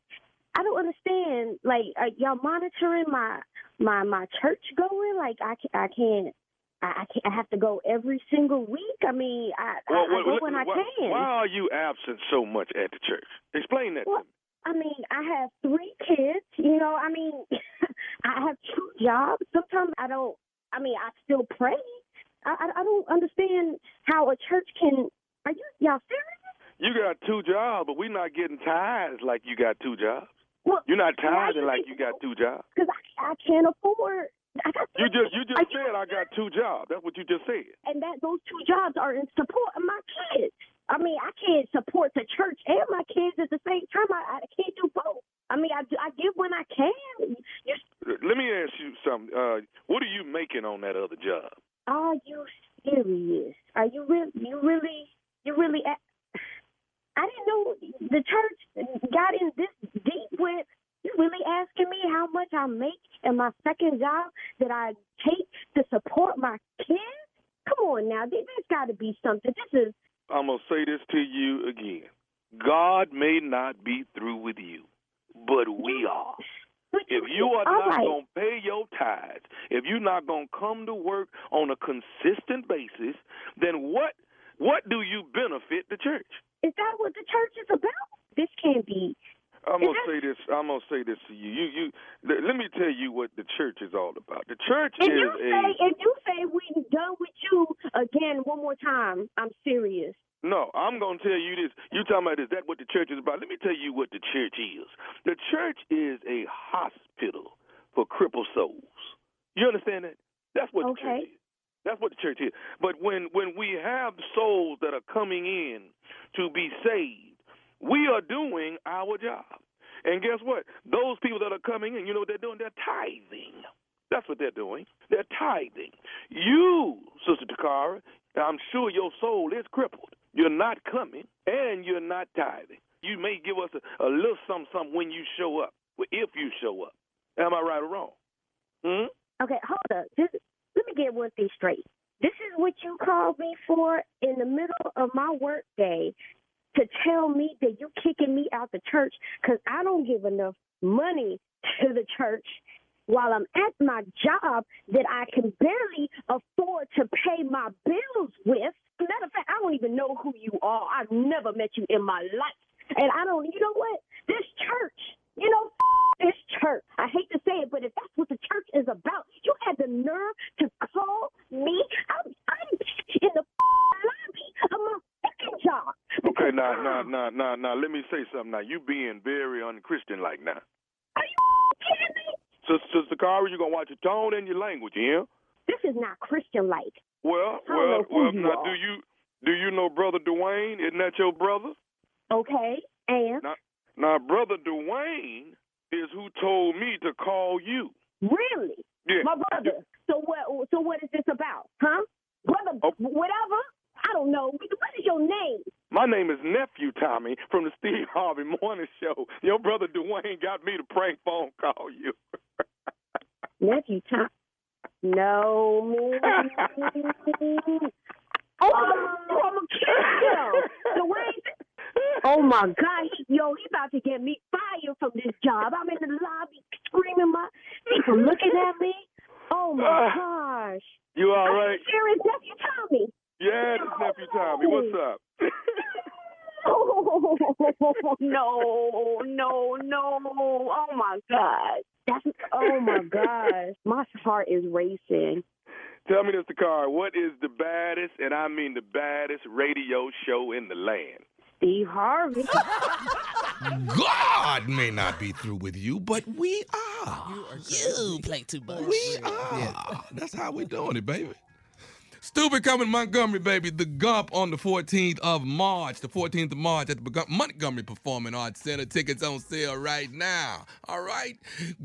[SPEAKER 10] I don't understand. Like, are y'all monitoring my my my church going? Like, I I can't. I I can't. I have to go every single week. I mean, I, I,
[SPEAKER 11] Well,
[SPEAKER 10] I
[SPEAKER 11] well,
[SPEAKER 10] go when I
[SPEAKER 11] why,
[SPEAKER 10] can.
[SPEAKER 11] Why are you absent so much at the church? Explain that. to me.
[SPEAKER 10] I mean, I have three kids. You know, I mean, I have two jobs. Sometimes I don't. I mean, I still pray. I I, I don't understand how a church can. Are you y'all serious?
[SPEAKER 11] You got two jobs, but we're not getting tithes like you got two jobs.
[SPEAKER 10] Well,
[SPEAKER 11] You're not tithing
[SPEAKER 10] you
[SPEAKER 11] like you got two jobs.
[SPEAKER 10] because I, I can't afford. I got
[SPEAKER 11] You just you just said I got two jobs. That's what you just said.
[SPEAKER 10] and that those two jobs are in support of my kids. I mean, I can't support the church and my kids at the same time. I, I can't do both. I mean, I, I give when I can. You,
[SPEAKER 11] Let me ask you something. Uh, what are you making on that other job?
[SPEAKER 10] are you serious? Are you really? You really? You really? a- I didn't know the church got in this deep with. You really asking me how much I make in my second job that I take to support my kids? Come on now, there- there's got to be something. This is
[SPEAKER 11] I'm gonna say this to you again. God may not be through with you, but we are. If you are
[SPEAKER 10] all
[SPEAKER 11] not
[SPEAKER 10] right.
[SPEAKER 11] going to pay your tithes, if you're not going to come to work on a consistent basis, then what what do you benefit the church?
[SPEAKER 10] Is that what the church is about? This can't be.
[SPEAKER 11] I'm gonna
[SPEAKER 10] that-
[SPEAKER 11] say this. I'm gonna say this to you. You, you. Let, let me tell you what the church is all about. The church
[SPEAKER 10] If
[SPEAKER 11] is
[SPEAKER 10] you
[SPEAKER 11] a.
[SPEAKER 10] say if you say we done with you again one more time, I'm serious.
[SPEAKER 11] No, I'm gonna tell you this. You talking about is that what the church is about? Let me tell you what the church is. The church is a hospital for crippled souls. You understand that? That's what the church is. That's what the church is. But when when we have souls that are coming in to be saved, we are doing our job. And guess what? Those people that are coming in, you know what they're doing? They're tithing. That's what they're doing. They're tithing. You, Sister Takara, I'm sure your soul is crippled. You're not coming, and you're not tithing. You may give us a, a little something, something when you show up, if you show up. Am I right or wrong? Hmm?
[SPEAKER 10] Okay, hold up. Just let me get one thing straight. This is what you called me for in the middle of my work day to tell me that you're kicking me out the church because I don't give enough money to the church while I'm at my job that I can barely afford to pay my bills with. Matter of fact, I don't even know who you are. I've never met you in my life. And I don't, you know what? This church, you know, this church. I hate to say it, but if that's what the church is about, you had the nerve to call me. I'm, I'm in the lobby of my fucking job.
[SPEAKER 11] Okay, now, now, now, now, now, let me say something. Now, you being very unchristian like now.
[SPEAKER 10] Are you kidding me?
[SPEAKER 11] Sister, Sister Cara, you gonna watch your tone and your language, yeah?
[SPEAKER 10] This is not Christian like.
[SPEAKER 11] Well, well, well. Now,
[SPEAKER 10] are.
[SPEAKER 11] do you do you know Brother Dwayne? Isn't that your brother?
[SPEAKER 10] Okay, and
[SPEAKER 11] Now, now, Brother Dwayne is who told me to call you.
[SPEAKER 10] really,
[SPEAKER 11] Yeah.
[SPEAKER 10] my brother. So what? So what is this about, huh? Brother,
[SPEAKER 11] Oh.
[SPEAKER 10] whatever. I don't know. What is your name?
[SPEAKER 11] My name is Nephew Tommy from the Steve Harvey Morning Show. Your brother Dwayne got me to prank phone call you.
[SPEAKER 10] Nephew Tom. No. oh, I'm a kid. Dwayne. Oh my God, he, yo, he about to get me fired from this job. I'm in the lobby screaming, my people looking at me. Oh my uh, gosh.
[SPEAKER 11] You all
[SPEAKER 10] I'm serious, nephew Tommy.
[SPEAKER 11] Yeah, this nephew Tommy. What's up?
[SPEAKER 10] Oh no, no, no! Oh my God, that's oh my gosh, my heart is racing.
[SPEAKER 11] Tell me, Mr. Carr, what is the baddest, and I mean the baddest radio show in the land?
[SPEAKER 10] Steve Harvey.
[SPEAKER 8] God may not be through with you, but we are.
[SPEAKER 6] You play too much.
[SPEAKER 8] We are. That's how we're doing it, baby. Stupid coming to Montgomery, baby. The Gump on the 14th of March. The 14th of March at the Montgomery Performing Arts Center. Tickets on sale right now. All right?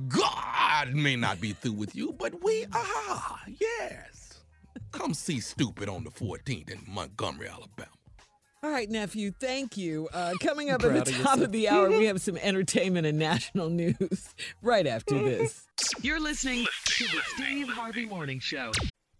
[SPEAKER 8] God may not be through with you, but we are. Yes. Come see Stupid on the 14th in Montgomery, Alabama.
[SPEAKER 7] All right, nephew, thank you. Uh, coming up at the top
[SPEAKER 6] yourself.
[SPEAKER 7] of the hour, we have some entertainment and national news right after this.
[SPEAKER 4] You're listening to the Steve Harvey Morning Show.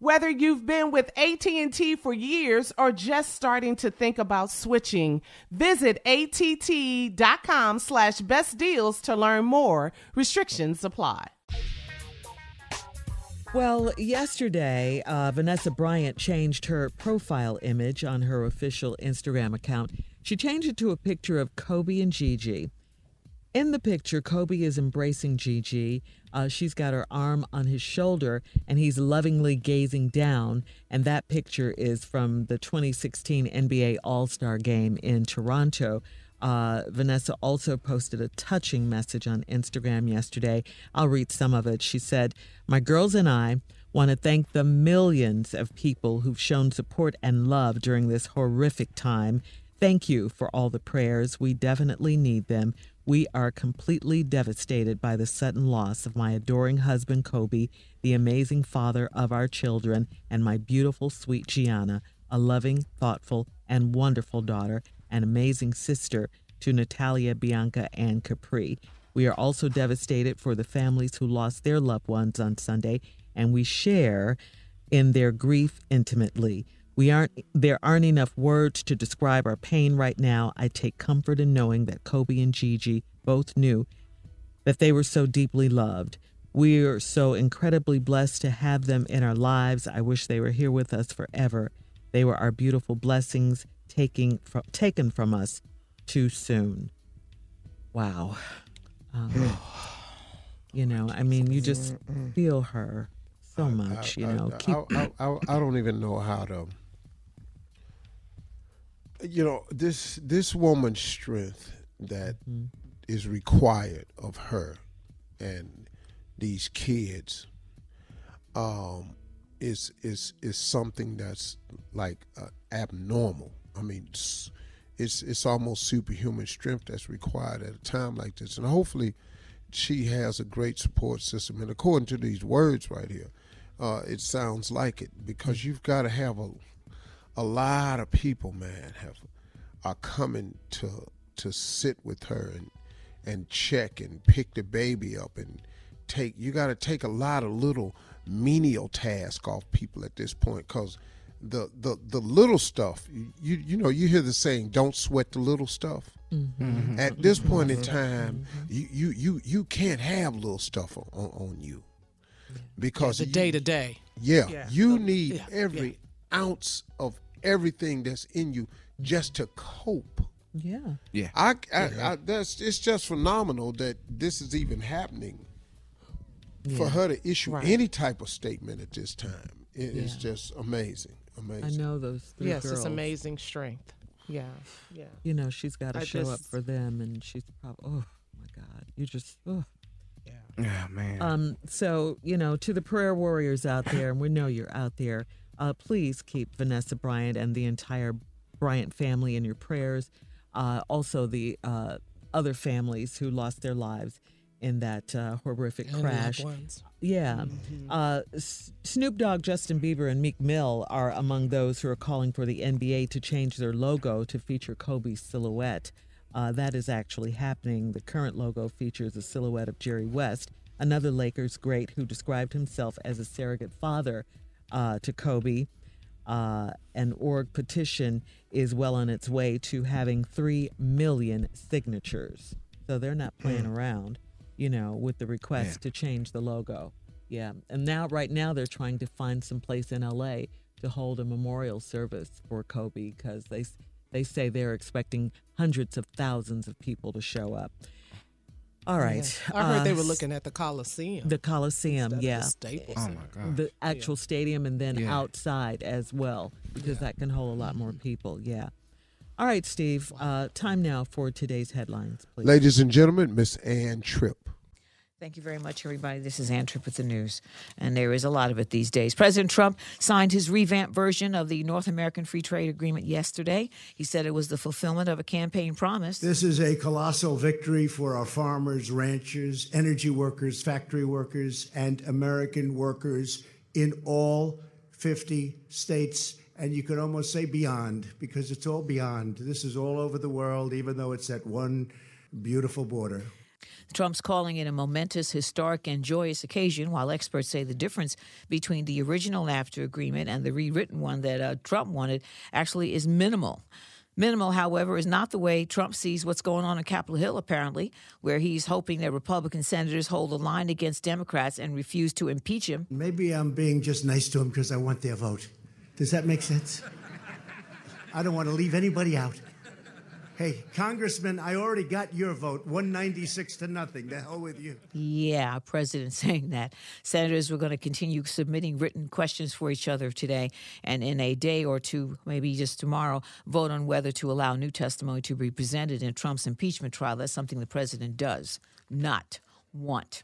[SPEAKER 5] Whether you've been with AT&T for years or just starting to think about switching, visit att.com slash best deals to learn more. Restrictions apply.
[SPEAKER 7] Well, yesterday, uh, Vanessa Bryant changed her profile image on her official Instagram account. She changed it to a picture of Kobe and Gigi. In the picture, Kobe is embracing Gigi. Uh, she's got her arm on his shoulder, and he's lovingly gazing down. And that picture is from the 2016 NBA All Star game in Toronto. Uh, Vanessa also posted a touching message on Instagram yesterday. I'll read some of it. She said, My girls and I want to thank the millions of people who've shown support and love during this horrific time. Thank you for all the prayers. We definitely need them. We are completely devastated by the sudden loss of my adoring husband, Kobe, the amazing father of our children, and my beautiful, sweet Gianna, a loving, thoughtful, and wonderful daughter, and amazing sister to Natalia, Bianca, and Capri. We are also devastated for the families who lost their loved ones on Sunday, and we share in their grief intimately. We aren't there aren't enough words to describe our pain right now. I take comfort in knowing that Kobe and Gigi both knew that they were so deeply loved. We are so incredibly blessed to have them in our lives. I wish they were here with us forever. They were our beautiful blessings taking from, taken from us too soon. Wow. Um, you know, I mean, you just feel her so much. You know, keep
[SPEAKER 3] I, I, I, I don't even know how to. You know this this woman's strength that is required of her and these kids um, is is is something that's like uh, abnormal. I mean, it's, it's it's almost superhuman strength that's required at a time like this, and hopefully, she has a great support system. And according to these words right here, uh, it sounds like it because you've got to have a a lot of people, man, have are coming to to sit with her and and check and pick the baby up and take. You got to take a lot of little menial tasks off people at this point because the the the little stuff you you know you hear the saying don't sweat the little stuff
[SPEAKER 7] Mm-hmm.
[SPEAKER 3] at this point in time you you you, you can't have little stuff on, on you because
[SPEAKER 9] the day to day.
[SPEAKER 3] yeah,
[SPEAKER 9] Yeah.
[SPEAKER 3] you need
[SPEAKER 9] yeah,
[SPEAKER 3] every ounce of everything that's in you just to cope
[SPEAKER 7] yeah.
[SPEAKER 8] Yeah.
[SPEAKER 3] I, I, I that's it's just phenomenal that this is even happening for her to issue
[SPEAKER 9] Right.
[SPEAKER 3] any type of statement at this time. It is
[SPEAKER 7] Yeah.
[SPEAKER 3] just amazing, amazing.
[SPEAKER 7] I know those three
[SPEAKER 9] Yes,
[SPEAKER 7] girls.
[SPEAKER 9] it's amazing strength. Yeah, yeah.
[SPEAKER 7] You know, she's got to
[SPEAKER 9] I
[SPEAKER 7] show up for them, and she's probably. Oh my God, you just. Oh.
[SPEAKER 8] Yeah, man.
[SPEAKER 7] Um, so, you know, to the prayer warriors out there, and we know you're out there, uh, please keep Vanessa Bryant and the entire Bryant family in your prayers. Uh, also, the uh, other families who lost their lives in that uh, horrific
[SPEAKER 9] And
[SPEAKER 7] crash. Yeah. Uh, S- Snoop Dogg, Justin Bieber, and Meek Mill are among those who are calling for the NBA to change their logo to feature Kobe's silhouette. Uh, that is actually happening. The current logo features a silhouette of Jerry West, another Lakers great who described himself as a surrogate father uh, to Kobe. Uh, an org petition is well on its way to having 3 million signatures. So they're not playing around, you know, with the request to change the logo. Yeah. And now, right now, they're trying to find some place in LA to hold a memorial service for Kobe because they, they say they're expecting hundreds of thousands of people to show up. All right.
[SPEAKER 9] I heard they were
[SPEAKER 7] uh,
[SPEAKER 9] looking at the Coliseum.
[SPEAKER 7] The Coliseum,
[SPEAKER 9] instead of the
[SPEAKER 7] yeah.
[SPEAKER 9] Staples
[SPEAKER 8] oh my God.
[SPEAKER 7] The actual stadium and then
[SPEAKER 8] Yeah.
[SPEAKER 7] outside as well, because that can hold a lot more people. Yeah. All right, Steve. Uh, time now for today's headlines, please.
[SPEAKER 3] Ladies and gentlemen, Miss Ann Tripp.
[SPEAKER 12] Thank you very much, everybody. This is Ann Tripp with the news, and there is a lot of it these days. President Trump signed his revamped version of the North American Free Trade Agreement yesterday. He said it was the fulfillment of a campaign promise.
[SPEAKER 13] This is a colossal victory for our farmers, ranchers, energy workers, factory workers, and American workers in all 50 states and you could almost say beyond, because it's all beyond. This is all over the world, even though it's at one beautiful border.
[SPEAKER 12] Trump's calling it a momentous, historic, and joyous occasion, while experts say the difference between the original NAFTA agreement and the rewritten one that uh, Trump wanted actually is minimal. Minimal, however, is not the way Trump sees what's going on in Capitol Hill, apparently, where he's hoping that Republican senators hold a line against Democrats and refuse to impeach him.
[SPEAKER 13] Maybe I'm being just nice to him because I want their vote. Does that make sense? I don't want to leave anybody out. Hey, Congressman, I already got your vote, 196 to nothing. The hell with you.
[SPEAKER 12] Yeah, President saying that. Senators we're going to continue submitting written questions for each other today, and in a day or two, maybe just tomorrow, vote on whether to allow new testimony to be presented in Trump's impeachment trial. That's something the president does not want.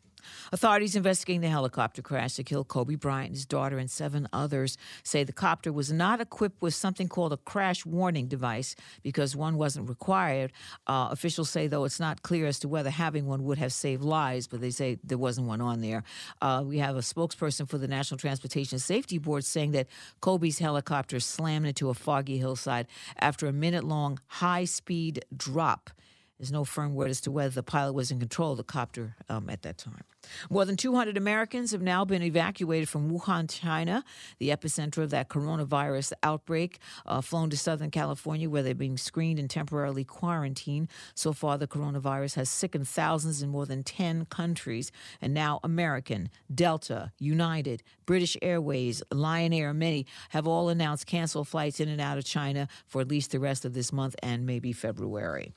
[SPEAKER 12] Authorities investigating the helicopter crash that killed Kobe Bryant, his daughter, and seven others say the copter was not equipped with something called a crash warning device because one wasn't required. Uh, officials say, though, it's not clear as to whether having one would have saved lives, but they say there wasn't one on there. Uh, we have a spokesperson for the National Transportation Safety Board saying that Kobe's helicopter slammed into a foggy hillside after a minute long high speed drop. There's no firm word as to whether the pilot was in control of the copter um, at that time. More than 200 Americans have now been evacuated from Wuhan, China, the epicenter of that coronavirus outbreak, uh, flown to Southern California, where they're being screened and temporarily quarantined. So far, the coronavirus has sickened thousands in more than 10 countries. And now, American, Delta, United, British Airways, Lion Air, many have all announced canceled flights in and out of China for at least the rest of this month and maybe February.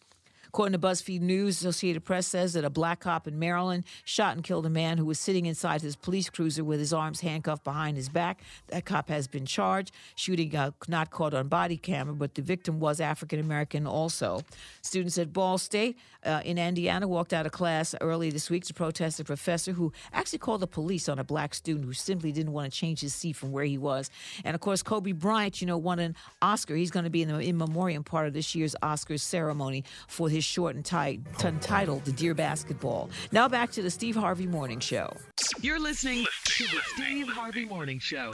[SPEAKER 12] According to BuzzFeed News, Associated Press says that a black cop in Maryland shot and killed a man who was sitting inside his police cruiser with his arms handcuffed behind his back. That cop has been charged. Shooting uh, not caught on body camera, but the victim was African American also. Students at Ball State uh, in Indiana walked out of class early this week to protest a professor who actually called the police on a black student who simply didn't want to change his seat from where he was. And of course, Kobe Bryant, you know, won an Oscar. He's going to be in the in memoriam part of this year's Oscars ceremony for his short and tight, entitled The Dear Basketball. Now back to the Steve Harvey Morning Show.
[SPEAKER 4] You're listening to the Steve Harvey Morning Show.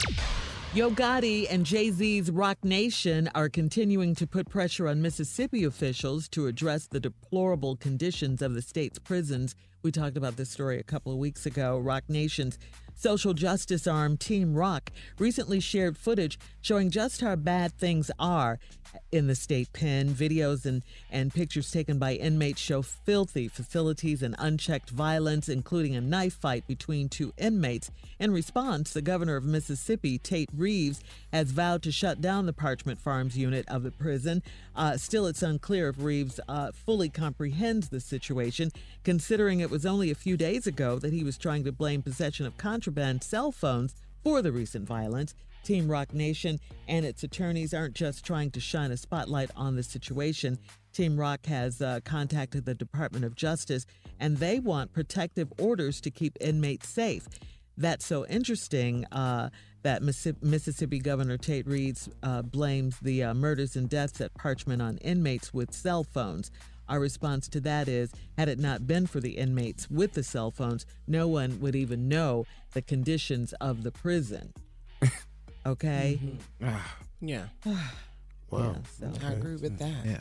[SPEAKER 7] Yo Gotti and Jay Z's Roc Nation are continuing to put pressure on Mississippi officials to address the deplorable conditions of the state's prisons. We talked about this story a couple of weeks ago. Roc Nation's social justice arm, Team Roc, recently shared footage showing just how bad things are in the state pen. Videos and, and pictures taken by inmates show filthy facilities and unchecked violence, including a knife fight between two inmates. In response, the governor of Mississippi, Tate Reeves, has vowed to shut down the Parchman Farms unit of the prison. Uh, still, it's unclear if Reeves uh, fully comprehends the situation, considering it was only a few days ago that he was trying to blame possession of contraband cell phones for the recent violence. Team Roc Nation and its attorneys aren't just trying to shine a spotlight on the situation. Team Roc has uh, contacted the Department of Justice and they want protective orders to keep inmates safe. That's so interesting uh, that Mississippi Governor Tate Reeves uh, blames the uh, murders and deaths at Parchman on inmates with cell phones. Our response to that is had it not been for the inmates with the cell phones, no one would even know the conditions of the prison. Okay.
[SPEAKER 9] Mm-hmm. yeah.
[SPEAKER 3] Wow.
[SPEAKER 9] Yeah, so I agree with that.
[SPEAKER 14] Yeah.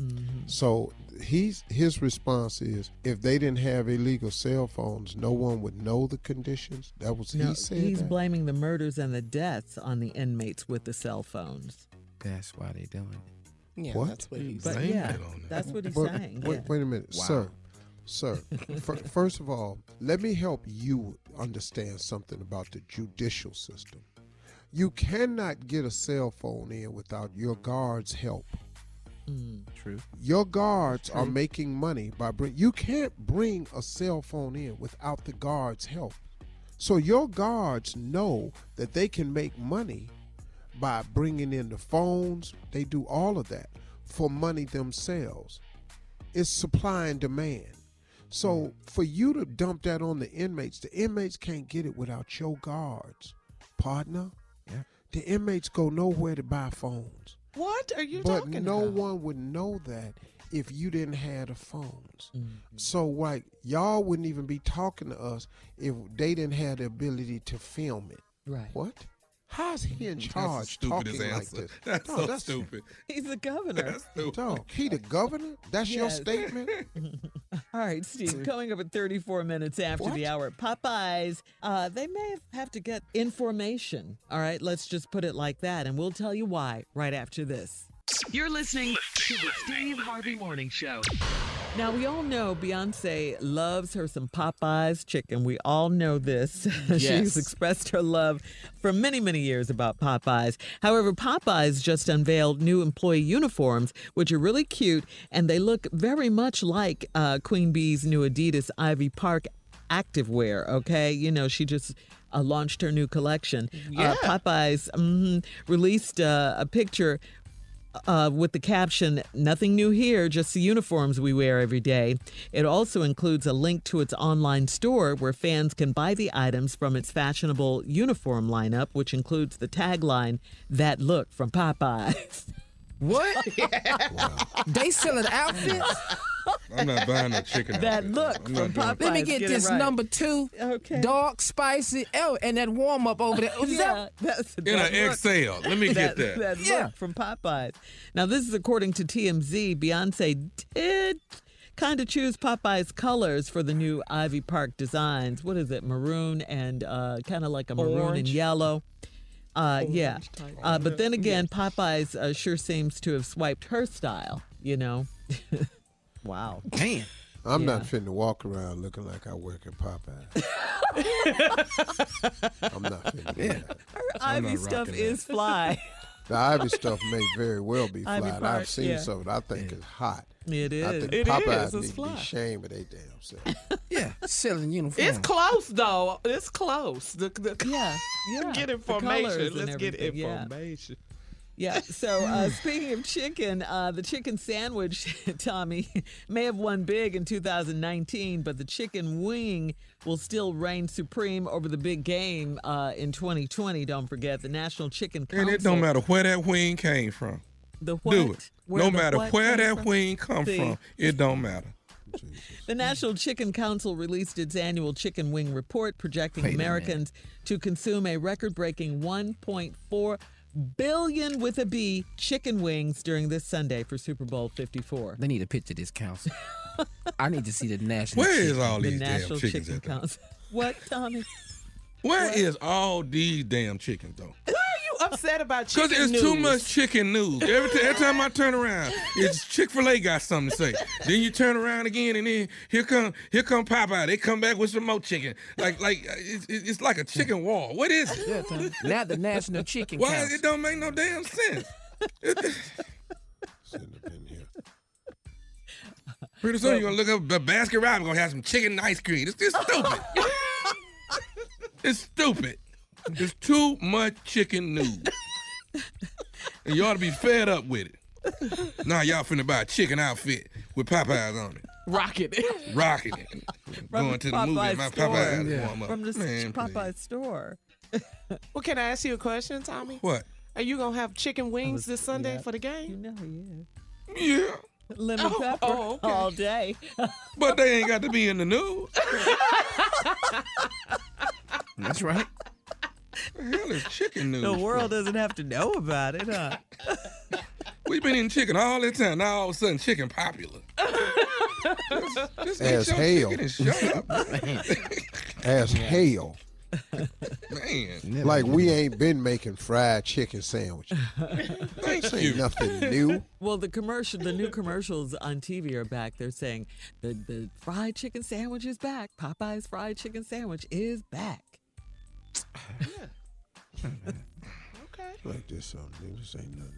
[SPEAKER 3] Mm-hmm. So he's his response is if they didn't have illegal cell phones, no one would know the conditions. That was
[SPEAKER 7] no,
[SPEAKER 3] he said.
[SPEAKER 7] He's
[SPEAKER 3] that?
[SPEAKER 7] blaming the murders and the deaths on the inmates with the cell phones.
[SPEAKER 14] That's why they're doing it.
[SPEAKER 9] Yeah,
[SPEAKER 3] What?
[SPEAKER 9] that's what he's
[SPEAKER 7] But
[SPEAKER 9] saying.
[SPEAKER 7] yeah, that's what he's
[SPEAKER 3] But
[SPEAKER 7] saying.
[SPEAKER 3] Wait,
[SPEAKER 7] yeah.
[SPEAKER 3] wait a minute,
[SPEAKER 14] Wow.
[SPEAKER 3] sir. Sir, fir- first of all, let me help you understand something about the judicial system. You cannot get a cell phone in without your guards' help.
[SPEAKER 14] Hmm, true.
[SPEAKER 3] Your guards are making money by bring. You can't bring a cell phone in without the guards' help. So your guards know that they can make money by bringing in the phones. They do all of that for money themselves. It's supply and demand. So hmm. for you to dump that on the inmates, the inmates can't get it without your guards, partner. The inmates go nowhere to buy phones.
[SPEAKER 9] What are you
[SPEAKER 3] But
[SPEAKER 9] talking
[SPEAKER 3] no
[SPEAKER 9] about?
[SPEAKER 3] No one would know that if you didn't have the phones.
[SPEAKER 9] Mm-hmm.
[SPEAKER 3] So like y'all wouldn't even be talking to us if they didn't have the ability to film it.
[SPEAKER 7] Right.
[SPEAKER 3] What? How's he in charge
[SPEAKER 8] stupidest
[SPEAKER 3] talking like
[SPEAKER 8] answer.
[SPEAKER 3] this?
[SPEAKER 8] That's
[SPEAKER 3] No,
[SPEAKER 8] so stupid.
[SPEAKER 7] He's the governor.
[SPEAKER 3] Dog, he the governor? That's your statement?
[SPEAKER 7] All right, Steve, coming up at 34 minutes after the hour, Popeyes, uh, they may have to get information. All right, let's just put it like that, and we'll tell you why right after this.
[SPEAKER 4] You're listening to the Steve Harvey Morning Show.
[SPEAKER 7] Now, we all know Beyonce loves her some Popeyes chicken. We all know this. She's expressed her love for many, many years about Popeyes. However, Popeyes just unveiled new employee uniforms, which are really cute, and they look very much like uh, Queen Bee's new Adidas Ivy Park activewear. Okay, you know she just uh, launched her new collection.
[SPEAKER 9] Yeah.
[SPEAKER 7] Uh, Popeyes mhm, released uh, a picture uh, with the caption, Nothing new here, just the uniforms we wear every day. It also includes a link to its online store where fans can buy the items from its fashionable uniform lineup, which includes the tagline, That Look from Popeyes.
[SPEAKER 6] What? They selling outfits?
[SPEAKER 8] I'm not buying no chicken.
[SPEAKER 7] That
[SPEAKER 8] outfit.
[SPEAKER 7] look from
[SPEAKER 8] not doing
[SPEAKER 6] Let me get,
[SPEAKER 7] Get
[SPEAKER 6] this
[SPEAKER 7] right.
[SPEAKER 6] number two.
[SPEAKER 7] Okay.
[SPEAKER 6] Dark, spicy. Oh, and that warm up over there. Is
[SPEAKER 7] yeah,
[SPEAKER 6] that-
[SPEAKER 7] that's
[SPEAKER 8] In
[SPEAKER 7] that
[SPEAKER 8] an
[SPEAKER 7] look.
[SPEAKER 8] XL. Let me get that.
[SPEAKER 7] That
[SPEAKER 6] Yeah.
[SPEAKER 7] from Popeyes. Now, this is according to TMZ. Beyonce did kind of choose Popeyes colors for the new Ivy Park designs. What is it? Maroon and uh, kind of like a maroon and yellow. Uh, yeah.
[SPEAKER 9] Type.
[SPEAKER 7] Uh, but then again, Popeyes uh, sure seems to have swiped her style, you know? wow.
[SPEAKER 6] Man.
[SPEAKER 3] I'm not
[SPEAKER 7] Yeah.
[SPEAKER 3] finna walk around looking like I work at Popeye. I'm not finna do that.
[SPEAKER 7] Ivy stuff
[SPEAKER 8] rocking
[SPEAKER 7] is fly.
[SPEAKER 3] The Ivy stuff may very well be fly. I've seen
[SPEAKER 7] yeah.
[SPEAKER 3] some of it. I think it's hot.
[SPEAKER 7] It
[SPEAKER 3] I think
[SPEAKER 9] It
[SPEAKER 3] Popeyes
[SPEAKER 9] is. It's
[SPEAKER 3] need to
[SPEAKER 9] fly.
[SPEAKER 3] be ashamed of their damn self.
[SPEAKER 6] Yeah, selling uniforms.
[SPEAKER 9] It's close though. It's close. The, the,
[SPEAKER 7] Yeah, yeah.
[SPEAKER 9] Get information. Let's get
[SPEAKER 7] everything, yeah.
[SPEAKER 9] information.
[SPEAKER 7] Yeah. So uh, speaking of chicken, uh, the chicken sandwich, Tommy, may have won big in 2019, but the chicken wing will still reign supreme over the big game uh, in 2020. Don't forget the National Chicken Council.
[SPEAKER 8] And it don't matter where that wing came from.
[SPEAKER 7] The what?
[SPEAKER 8] Do it.
[SPEAKER 7] Where
[SPEAKER 8] no matter where that
[SPEAKER 7] from?
[SPEAKER 8] wing come
[SPEAKER 7] See?
[SPEAKER 8] from, it don't matter.
[SPEAKER 7] The National Chicken Council released its annual chicken wing report projecting
[SPEAKER 6] Wait.
[SPEAKER 7] Americans to consume a record-breaking 1.4 billion with a B chicken wings during this Sunday for Super Bowl 54.
[SPEAKER 6] They need a picture of this council. I need to see the national.
[SPEAKER 8] Where is
[SPEAKER 6] chicken.
[SPEAKER 8] all
[SPEAKER 7] The
[SPEAKER 8] these damn
[SPEAKER 7] National
[SPEAKER 8] chickens
[SPEAKER 7] Chicken
[SPEAKER 8] at?
[SPEAKER 7] Council. What, Tommy?
[SPEAKER 8] Where is all these damn chickens though?
[SPEAKER 9] Why are you upset about chicken
[SPEAKER 8] Because
[SPEAKER 9] chicken
[SPEAKER 8] it's too much chicken news. Every, t- every time I turn around, it's Chick Fil A got something to say. then you turn around again, and then here come here come Popeye. They come back with some more chicken. Like like it's, it's it's like a chicken wall. What is it?
[SPEAKER 6] Yeah, Now the national chicken
[SPEAKER 8] Why
[SPEAKER 6] council.
[SPEAKER 8] it don't make no damn sense?
[SPEAKER 3] Sitting up in here.
[SPEAKER 8] Pretty soon you're gonna look up the basket rap. We're gonna have some chicken ice cream. It's just stupid. it's stupid. It's too much chicken news. and you ought to be fed up with it. Now y'all finna buy a chicken outfit with Popeyes on it.
[SPEAKER 9] Rocking it.
[SPEAKER 8] Rocking it.
[SPEAKER 7] From
[SPEAKER 8] Going to the movie.
[SPEAKER 7] Popeye
[SPEAKER 8] My
[SPEAKER 7] store.
[SPEAKER 8] Popeyes
[SPEAKER 6] Yeah.
[SPEAKER 8] warm up.
[SPEAKER 7] From the
[SPEAKER 8] Man, please.
[SPEAKER 7] Store.
[SPEAKER 9] Well, can I ask you a question, Tommy?
[SPEAKER 8] What?
[SPEAKER 9] Are you gonna have chicken wings this Sunday
[SPEAKER 7] yeah.
[SPEAKER 9] for the game?
[SPEAKER 7] You
[SPEAKER 9] game?
[SPEAKER 7] know yeah.
[SPEAKER 8] Yeah.
[SPEAKER 7] Lemon
[SPEAKER 9] Oh,
[SPEAKER 7] pepper
[SPEAKER 9] oh, okay.
[SPEAKER 7] all day.
[SPEAKER 8] But they ain't got to be in the news.
[SPEAKER 6] That's right.
[SPEAKER 8] The hell is chicken news?
[SPEAKER 7] the
[SPEAKER 8] for?
[SPEAKER 7] world doesn't have to know about it, huh?
[SPEAKER 8] We've been eating chicken all this time. Now all of a sudden, chicken popular. just, just eat
[SPEAKER 3] As
[SPEAKER 8] your
[SPEAKER 3] hell.
[SPEAKER 8] chicken and shut up,
[SPEAKER 3] As hell.
[SPEAKER 8] Man.
[SPEAKER 3] Like we ain't been making fried chicken sandwiches.
[SPEAKER 8] Thank
[SPEAKER 3] This
[SPEAKER 8] you.
[SPEAKER 3] ain't nothing new.
[SPEAKER 7] Well, the commercial, the new commercials on TV are back. They're saying the the fried chicken sandwich is back. Popeye's fried chicken sandwich is back.
[SPEAKER 9] Okay.
[SPEAKER 3] Like this um, something new. This ain't nothing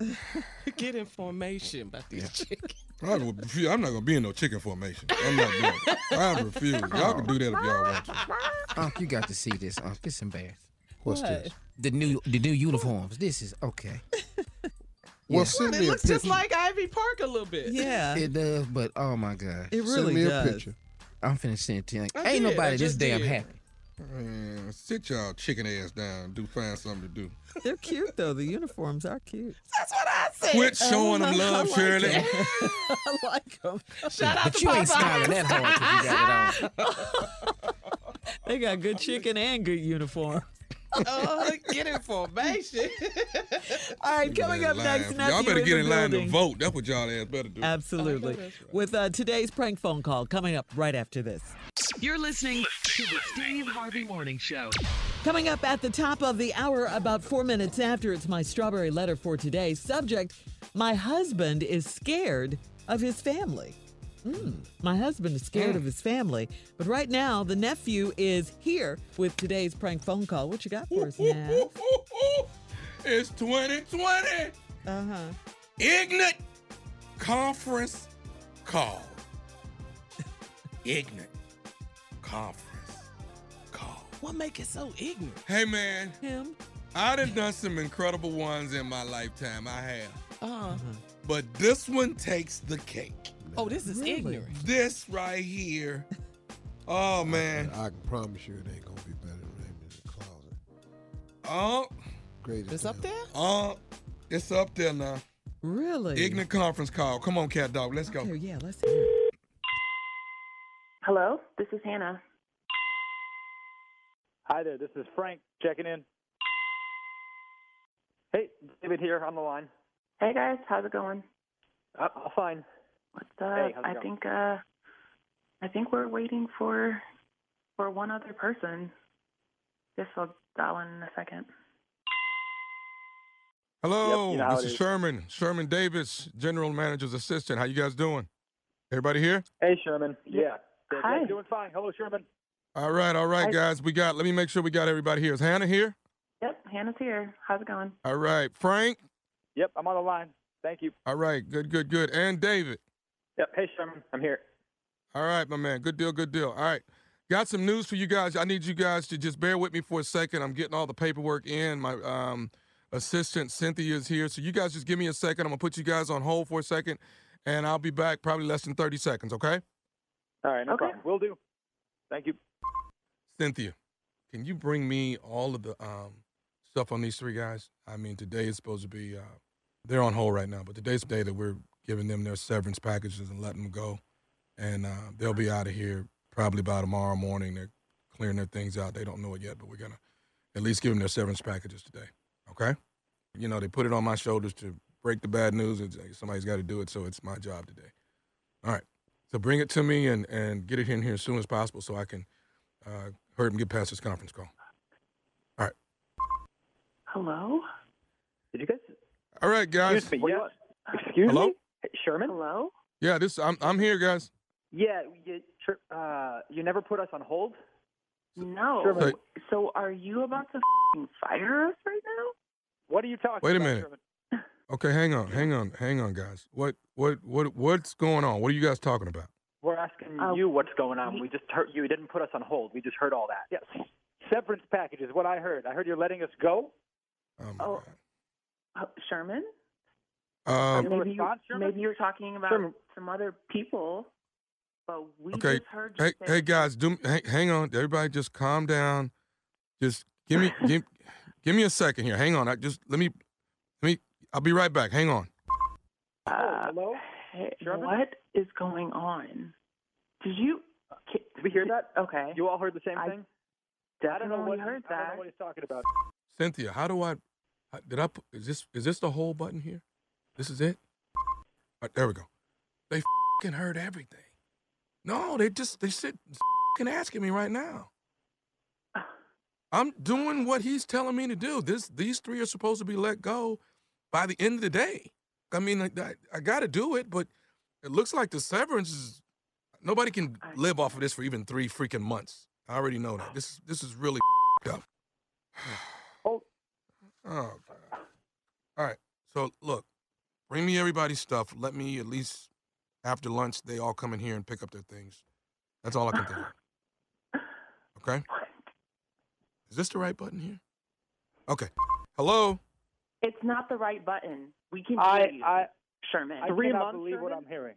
[SPEAKER 3] new.
[SPEAKER 9] Get information about these chickens.
[SPEAKER 8] I would refuse- I'm not gonna be in no chicken formation. I'm not doing it. I refuse. Y'all can do that if y'all want to.
[SPEAKER 6] Unc, you got to see this. Unc, this embarrassing.
[SPEAKER 3] What's
[SPEAKER 7] What?
[SPEAKER 3] this?
[SPEAKER 6] The new the new uniforms. This is okay.
[SPEAKER 3] Well, send
[SPEAKER 9] It
[SPEAKER 3] me a
[SPEAKER 9] looks just like Ivy Park a little bit.
[SPEAKER 7] Yeah,
[SPEAKER 6] It does, but oh my god.
[SPEAKER 7] it really
[SPEAKER 3] Send
[SPEAKER 7] really
[SPEAKER 3] me a picture.
[SPEAKER 6] I'm finna send it to you. Like,
[SPEAKER 9] I
[SPEAKER 6] ain't
[SPEAKER 9] did, I
[SPEAKER 6] nobody this
[SPEAKER 9] just
[SPEAKER 6] damn
[SPEAKER 9] did.
[SPEAKER 6] happy.
[SPEAKER 8] Man, sit y'all chicken ass down. Do find something to do.
[SPEAKER 7] They're cute though. The uniforms are cute.
[SPEAKER 9] That's what I said.
[SPEAKER 8] Quit showing them
[SPEAKER 7] I
[SPEAKER 8] love,
[SPEAKER 7] like
[SPEAKER 8] Shirley.
[SPEAKER 7] it. I like them.
[SPEAKER 9] Shout out
[SPEAKER 6] But
[SPEAKER 9] to
[SPEAKER 6] you ain't
[SPEAKER 9] Popeye.
[SPEAKER 6] smiling that hard 'cause you got it on.
[SPEAKER 7] They got good chicken and good uniform.
[SPEAKER 9] Oh, get information.
[SPEAKER 7] All right, coming up
[SPEAKER 8] Line.
[SPEAKER 7] next,
[SPEAKER 8] Y'all
[SPEAKER 7] nephew
[SPEAKER 8] better
[SPEAKER 7] in
[SPEAKER 8] get
[SPEAKER 7] the
[SPEAKER 8] in line to vote. That's what y'all ass better do.
[SPEAKER 7] Absolutely. With uh, today's prank phone call coming up right after this.
[SPEAKER 4] You're listening to the Steve Harvey Morning Show.
[SPEAKER 7] Coming up at the top of the hour, about four minutes after, it's my strawberry letter for today. Subject My husband is scared of his family. Mm, my husband is scared of his family. But right now, the nephew is here with today's prank phone call. What you got for us, Nav?
[SPEAKER 8] It's 2020.
[SPEAKER 7] Uh huh.
[SPEAKER 8] Ignorant conference call. Ignorant conference call.
[SPEAKER 9] What make it so ignorant?
[SPEAKER 8] Hey man,
[SPEAKER 7] Him?
[SPEAKER 8] I done done some incredible ones in my lifetime. I have.
[SPEAKER 9] Uh-huh.
[SPEAKER 8] But this one takes the cake.
[SPEAKER 9] Oh, this is ignorant.
[SPEAKER 8] This right here. Oh man.
[SPEAKER 3] I can promise you it ain't gonna be better than Raymond in the closet.
[SPEAKER 8] Oh,
[SPEAKER 3] Greatest.
[SPEAKER 9] It's up there?
[SPEAKER 8] uh, it's up there now.
[SPEAKER 7] Really?
[SPEAKER 8] Ignorant conference call. Come on, cat dog. Let's go.
[SPEAKER 7] Okay, yeah, let's hear it.
[SPEAKER 15] Hello, this is Hannah.
[SPEAKER 16] Hi there, this is Frank checking in. Hey, David here on the line.
[SPEAKER 15] Hey guys, how's it going?
[SPEAKER 16] Uh, fine.
[SPEAKER 15] What's up?
[SPEAKER 16] Hey, how's it
[SPEAKER 15] I
[SPEAKER 16] going?
[SPEAKER 15] think uh I think we're waiting for for one other person. Guess I'll dial in in a second.
[SPEAKER 8] Hello,
[SPEAKER 16] Yep, you know
[SPEAKER 8] this
[SPEAKER 16] it
[SPEAKER 8] is
[SPEAKER 16] is.
[SPEAKER 8] Sherman. Sherman Davis, General Manager's assistant. How you guys doing? Everybody here?
[SPEAKER 16] Hey, Sherman. Yeah. Yeah,
[SPEAKER 15] Hi.
[SPEAKER 16] yeah, doing fine. Hello, Sherman.
[SPEAKER 8] All right, all right,
[SPEAKER 15] Hi.
[SPEAKER 8] guys. We got. Let me make sure we got everybody here. Is Hannah here?
[SPEAKER 15] Yep, Hannah's here. How's it going?
[SPEAKER 8] All right, Frank.
[SPEAKER 16] Yep, I'm on the line. Thank you.
[SPEAKER 8] All right, good, good, good. And David.
[SPEAKER 16] Yep. Hey, Sherman. I'm here.
[SPEAKER 8] All right, my man. Good deal, good deal. All right. Got some news for you guys. I need you guys to just bear with me for a second. I'm getting all the paperwork in. My um, assistant Cynthia is here. So you guys just give me a second. I'm gonna put you guys on hold for a second, and I'll be back probably less than 30 seconds, okay?
[SPEAKER 16] All right, no
[SPEAKER 15] Okay.
[SPEAKER 16] problem. Will do. Thank you.
[SPEAKER 8] Cynthia, can you bring me all of the um, stuff on these three guys? I mean, today is supposed to be, uh, they're on hold right now, but today's the day that we're giving them their severance packages and letting them go. And uh, they'll be out of here probably by tomorrow morning. They're clearing their things out. They don't know it yet, but we're going to at least give them their severance packages today. Okay? You know, they put it on my shoulders to break the bad news. It's, somebody's got to do it, so it's my job today. All right. So bring it to me and, and get it in here as soon as possible so I can uh, hurry up and get past this conference call. All right.
[SPEAKER 15] Hello?
[SPEAKER 16] Did you guys?
[SPEAKER 8] All right, guys.
[SPEAKER 16] Excuse me. Yes. Excuse
[SPEAKER 8] Hello?
[SPEAKER 16] me. Sherman.
[SPEAKER 15] Hello?
[SPEAKER 8] Yeah, this I'm I'm here, guys.
[SPEAKER 16] Yeah. You, sure, uh, you never put us on hold.
[SPEAKER 15] No.
[SPEAKER 16] Sherman.
[SPEAKER 15] So are you about to fing fire us right now?
[SPEAKER 16] What are you talking
[SPEAKER 8] Wait a
[SPEAKER 16] about,
[SPEAKER 8] minute.
[SPEAKER 16] Sherman?
[SPEAKER 8] Okay, hang on, hang on, hang on, guys. What what what what's going on? What are you guys talking about?
[SPEAKER 16] We're asking
[SPEAKER 15] Uh,
[SPEAKER 16] you what's going on.
[SPEAKER 15] we-
[SPEAKER 16] We just heard you didn't put us on hold. We just heard all that. Yes. Severance package is what I heard. I heard you're letting us go.
[SPEAKER 8] Oh my
[SPEAKER 15] Oh, uh, Sherman?
[SPEAKER 8] God. Um,
[SPEAKER 15] maybe, you,
[SPEAKER 16] Sherman?
[SPEAKER 15] maybe you're talking about
[SPEAKER 16] Sherman.
[SPEAKER 15] some other people, but we
[SPEAKER 8] okay.
[SPEAKER 15] just heard you
[SPEAKER 8] Hey
[SPEAKER 15] say
[SPEAKER 8] hey guys, do hang, hang on. Everybody just calm down. Just give me give, give me a second here. Hang on. I just let me I'll be right back. Hang on.
[SPEAKER 15] Uh,
[SPEAKER 16] hello?
[SPEAKER 15] hey,
[SPEAKER 16] Sherman?
[SPEAKER 15] what is going on? Did you?
[SPEAKER 16] Did we hear that?
[SPEAKER 15] Okay.
[SPEAKER 16] You all heard the same
[SPEAKER 15] I
[SPEAKER 16] thing? I don't know
[SPEAKER 15] definitely
[SPEAKER 16] what
[SPEAKER 15] heard
[SPEAKER 16] I don't know
[SPEAKER 15] that.
[SPEAKER 16] what he's talking about.
[SPEAKER 8] Cynthia, how do I did I put, is this is this the whole button here? This is it? All right, there we go. They fing heard everything. No, they just they sit fing asking me right now. I'm doing what he's telling me to do. This these three are supposed to be let go by the end of the day. I mean, I, I, I got to do it, but it looks like the severance is nobody can live off of this for even three freaking months. I already know that. This this is really up.
[SPEAKER 16] Oh.
[SPEAKER 8] Oh, God. All right. So, look, bring me everybody's stuff. Let me at least, after lunch, they all come in here and pick up their things. That's all I can think of. Okay? Is this the right button here? Okay. Hello?
[SPEAKER 15] It's not the right button. We can
[SPEAKER 16] I
[SPEAKER 15] hear you,
[SPEAKER 16] I
[SPEAKER 15] Sherman.
[SPEAKER 16] I cannot believe what I'm hearing.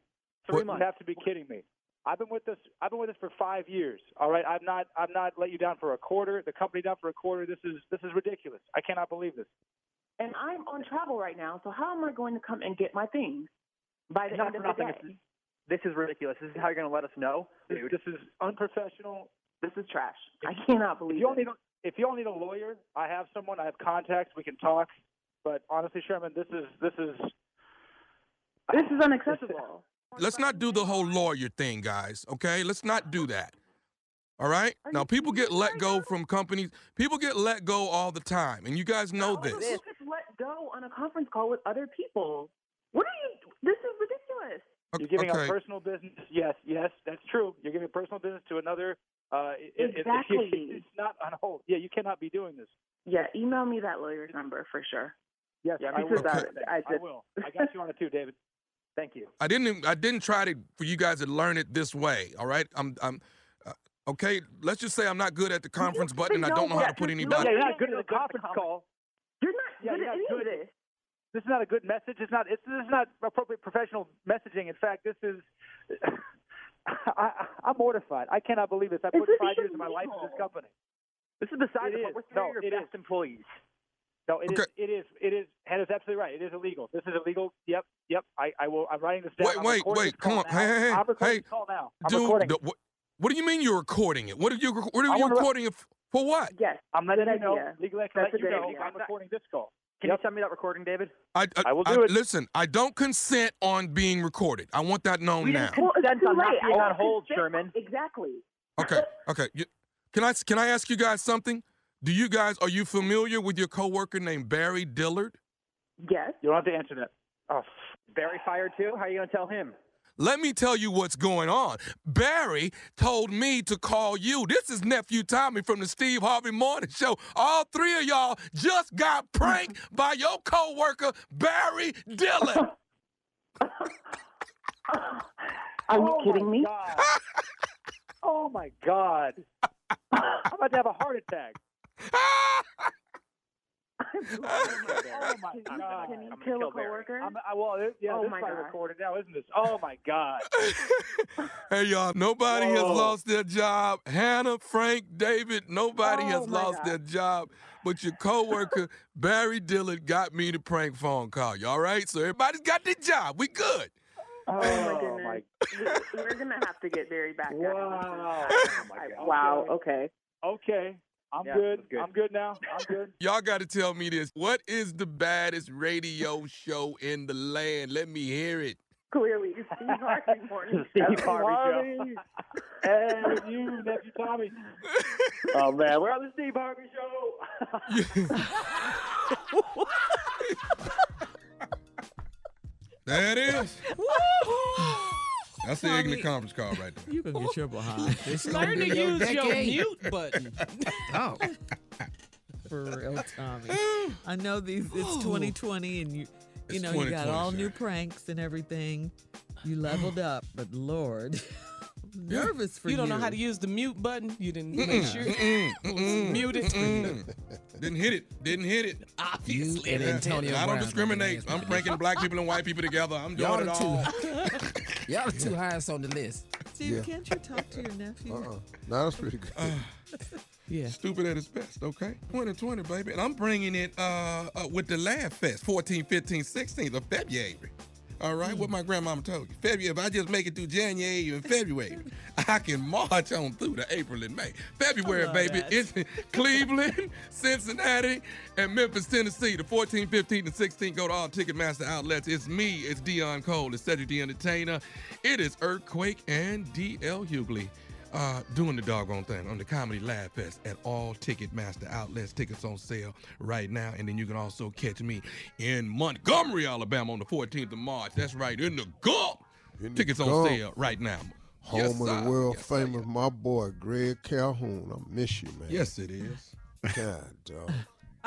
[SPEAKER 15] Three
[SPEAKER 16] you
[SPEAKER 15] months.
[SPEAKER 16] have to be kidding me. I've been with this. I've been with this for five years. All right. I'm not. I'm not let you down for a quarter. The company down for a quarter. This is. This is ridiculous. I cannot believe this.
[SPEAKER 15] And I'm on travel right now, so how am I going to come and get my things by the
[SPEAKER 16] Not
[SPEAKER 15] end
[SPEAKER 16] for
[SPEAKER 15] of the day?
[SPEAKER 16] This is ridiculous. This is how you're going to let us know, dude. This is unprofessional.
[SPEAKER 15] This is trash. I cannot believe
[SPEAKER 16] If you
[SPEAKER 15] it.
[SPEAKER 16] only don't. if you all need a lawyer, I have someone. I have contacts. We can talk. But honestly, Sherman, this is this is
[SPEAKER 15] This is unacceptable.
[SPEAKER 8] Let's not do the whole lawyer thing, guys. Okay, let's not do that. All right. Now, people get let go from companies. People get let go all the time, and you guys know
[SPEAKER 15] How
[SPEAKER 8] this.
[SPEAKER 15] is this let go on a conference call with other people? What are you? This is ridiculous.
[SPEAKER 16] You're giving
[SPEAKER 8] okay.
[SPEAKER 16] our personal business. Yes, yes, that's true. You're giving a personal business to another. Uh, it- it- it-
[SPEAKER 15] Exactly.
[SPEAKER 16] it's not on hold. Yeah, you cannot be doing this.
[SPEAKER 15] Yeah, email me that lawyer's number for sure.
[SPEAKER 16] Yes,
[SPEAKER 15] Yeah,
[SPEAKER 16] I
[SPEAKER 15] because
[SPEAKER 16] will.
[SPEAKER 15] I- I
[SPEAKER 16] I
[SPEAKER 15] just-
[SPEAKER 16] will. I got you on it too, David. Thank you.
[SPEAKER 8] I didn't. I didn't try to for you guys to learn it this way. All right. I'm. I'm. Uh, okay. Let's just say I'm not good at the conference button, and I don't know how to put
[SPEAKER 16] Yeah,
[SPEAKER 8] anybody.
[SPEAKER 16] you're not good at the conference call.
[SPEAKER 15] You're not
[SPEAKER 16] Yeah,
[SPEAKER 15] good
[SPEAKER 16] you're
[SPEAKER 15] at
[SPEAKER 16] not good.
[SPEAKER 15] of this.
[SPEAKER 16] This is not a good message. It's not. It's, this is not appropriate professional messaging. In fact, this is. I, I'm mortified. I cannot believe this. I put
[SPEAKER 15] is
[SPEAKER 16] five years of my life in this company.
[SPEAKER 17] This is besides
[SPEAKER 16] It
[SPEAKER 17] the point. We're three
[SPEAKER 16] No,
[SPEAKER 17] of your best
[SPEAKER 16] is.
[SPEAKER 17] employees.
[SPEAKER 16] No, it is.
[SPEAKER 8] Okay.
[SPEAKER 16] It is. It is. Hannah's absolutely right. It is illegal. This is illegal. Yep. Yep. I, I will. I'm writing this down.
[SPEAKER 8] Wait,
[SPEAKER 16] I'm
[SPEAKER 8] wait, wait.
[SPEAKER 16] call
[SPEAKER 8] Come on.
[SPEAKER 16] now.
[SPEAKER 8] Hey, hey, hey.
[SPEAKER 16] I'm recording
[SPEAKER 8] Hey,
[SPEAKER 16] this call now. I'm
[SPEAKER 8] Dude,
[SPEAKER 16] recording.
[SPEAKER 8] the- what, what do you mean you're recording it? What are you? What are
[SPEAKER 16] I
[SPEAKER 8] you
[SPEAKER 16] wanna-
[SPEAKER 8] recording it f- for? What?
[SPEAKER 15] Yes.
[SPEAKER 16] I'm letting
[SPEAKER 15] Good
[SPEAKER 16] you know.
[SPEAKER 15] idea.
[SPEAKER 16] Legally, I can
[SPEAKER 15] That's
[SPEAKER 16] let
[SPEAKER 15] a
[SPEAKER 16] you
[SPEAKER 15] good
[SPEAKER 16] know.
[SPEAKER 15] idea.
[SPEAKER 16] I'm recording this call.
[SPEAKER 17] Can
[SPEAKER 16] Yep.
[SPEAKER 17] you send me that recording, David?
[SPEAKER 8] I,
[SPEAKER 16] I will do it.
[SPEAKER 8] Listen, I don't consent on being recorded. I want that known
[SPEAKER 17] We
[SPEAKER 8] now.
[SPEAKER 17] didn't
[SPEAKER 15] Well, it's
[SPEAKER 17] consent
[SPEAKER 15] too
[SPEAKER 17] on not
[SPEAKER 15] late. I
[SPEAKER 17] being
[SPEAKER 15] don't
[SPEAKER 17] on hold,
[SPEAKER 15] consent.
[SPEAKER 17] Sherman.
[SPEAKER 15] Exactly.
[SPEAKER 8] Okay, okay. You, can I can I ask you guys something? Do you guys are you familiar with your coworker named Barry Dillard?
[SPEAKER 15] Yes.
[SPEAKER 16] You don't have to answer that.
[SPEAKER 17] Oh, Barry fired too? How are you going to tell him?
[SPEAKER 8] Let me tell you what's going on. Barry told me to call you. This is nephew Tommy from the Steve Harvey Morning Show. All three of y'all just got pranked by your coworker Barry Dillard.
[SPEAKER 15] Are you
[SPEAKER 16] Oh,
[SPEAKER 15] kidding me?
[SPEAKER 16] Oh my God. I'm about to have a heart attack. oh my God.
[SPEAKER 15] Can you
[SPEAKER 16] I'm gonna
[SPEAKER 15] kill a
[SPEAKER 16] Barry.
[SPEAKER 15] coworker?
[SPEAKER 16] I'm, I, well, it- yeah,
[SPEAKER 15] Oh
[SPEAKER 16] this
[SPEAKER 15] my
[SPEAKER 16] is probably
[SPEAKER 15] God.
[SPEAKER 16] recorded now, isn't this? Oh my God.
[SPEAKER 8] hey y'all, nobody has
[SPEAKER 16] Whoa.
[SPEAKER 8] lost their job. Hannah, Frank, David, nobody
[SPEAKER 15] Oh,
[SPEAKER 8] has
[SPEAKER 15] my
[SPEAKER 8] lost
[SPEAKER 15] God.
[SPEAKER 8] their job. But your coworker Barry Dillard got me the prank phone call. You all right? So everybody's got their job. We good.
[SPEAKER 15] Oh my
[SPEAKER 16] Oh,
[SPEAKER 15] goodness.
[SPEAKER 16] my-
[SPEAKER 15] We- We're gonna have to get Barry back.
[SPEAKER 16] Wow.
[SPEAKER 15] I- oh
[SPEAKER 16] my
[SPEAKER 15] I-
[SPEAKER 16] God.
[SPEAKER 15] wow. Okay.
[SPEAKER 16] Okay. I'm
[SPEAKER 17] Yeah,
[SPEAKER 16] good.
[SPEAKER 17] good.
[SPEAKER 16] I'm good now. I'm good.
[SPEAKER 8] Y'all got to tell me this. What is the baddest radio show in the land? Let me hear it.
[SPEAKER 15] Clearly, Steve Harvey morning.
[SPEAKER 17] Steve. Harvey
[SPEAKER 16] Harvey. and you, nephew Tommy. Oh man, we're on the Steve Harvey show.
[SPEAKER 8] There it is. That's the
[SPEAKER 9] Tommy.
[SPEAKER 8] ignorant conference call right there.
[SPEAKER 7] You can get your behind.
[SPEAKER 14] This is
[SPEAKER 9] Learn
[SPEAKER 14] gonna
[SPEAKER 9] to
[SPEAKER 14] be your
[SPEAKER 9] use your
[SPEAKER 14] decade.
[SPEAKER 9] mute button.
[SPEAKER 14] Oh,
[SPEAKER 7] For real, Tommy. I know these. It's 2020, and you, you
[SPEAKER 8] It's
[SPEAKER 7] know, you got all
[SPEAKER 8] sir.
[SPEAKER 7] new pranks and everything. You leveled up, but Lord, I'm
[SPEAKER 8] Yeah.
[SPEAKER 7] Nervous for
[SPEAKER 9] You
[SPEAKER 7] you.
[SPEAKER 9] don't know how to use the mute button. You didn't
[SPEAKER 8] Mm-mm,
[SPEAKER 9] make sure.
[SPEAKER 8] mm-mm, mm-mm,
[SPEAKER 9] Mute it.
[SPEAKER 8] mm-mm. Didn't hit it. Didn't hit it.
[SPEAKER 9] Obviously.
[SPEAKER 14] and
[SPEAKER 8] Yeah.
[SPEAKER 14] Antonio
[SPEAKER 8] I don't
[SPEAKER 14] Brown.
[SPEAKER 8] discriminate. I'm pranking black people and white people together. I'm doing
[SPEAKER 14] Y'all
[SPEAKER 8] it
[SPEAKER 14] the
[SPEAKER 8] all.
[SPEAKER 14] Y'all are too highest on the list.
[SPEAKER 7] Steve,
[SPEAKER 3] Yeah.
[SPEAKER 7] can't you talk to your nephew?
[SPEAKER 3] Uh-uh. No, that's pretty good.
[SPEAKER 9] Yeah.
[SPEAKER 8] Stupid at its best, okay? 2020, baby. And I'm bringing it uh, uh, with the Laugh Fest, 14, 15, 16th of February. All right, what mm. my grandmama told you. February, if I just make it through January and February, I can march on through to April and May. February, baby,
[SPEAKER 7] that.
[SPEAKER 8] it's Cleveland, Cincinnati, and Memphis, Tennessee. The 14th, 15th, and 16th go to all Ticketmaster outlets. It's me, it's Deon Cole, it's Cedric the Entertainer. It is Earthquake and DL Hughley uh, doing the doggone thing on the Comedy Lab Fest at all Ticketmaster outlets. Tickets on sale right now. And then you can also catch me in Montgomery, Alabama on the 14th of March. That's right, in the Gulf.
[SPEAKER 3] In the
[SPEAKER 8] Tickets on
[SPEAKER 3] Gulf.
[SPEAKER 8] sale right now.
[SPEAKER 3] Home
[SPEAKER 8] Yes,
[SPEAKER 3] of the world
[SPEAKER 8] Yes,
[SPEAKER 3] famous, my boy Greg Calhoun. I miss you, man.
[SPEAKER 8] Yes, it is.
[SPEAKER 3] God, dog.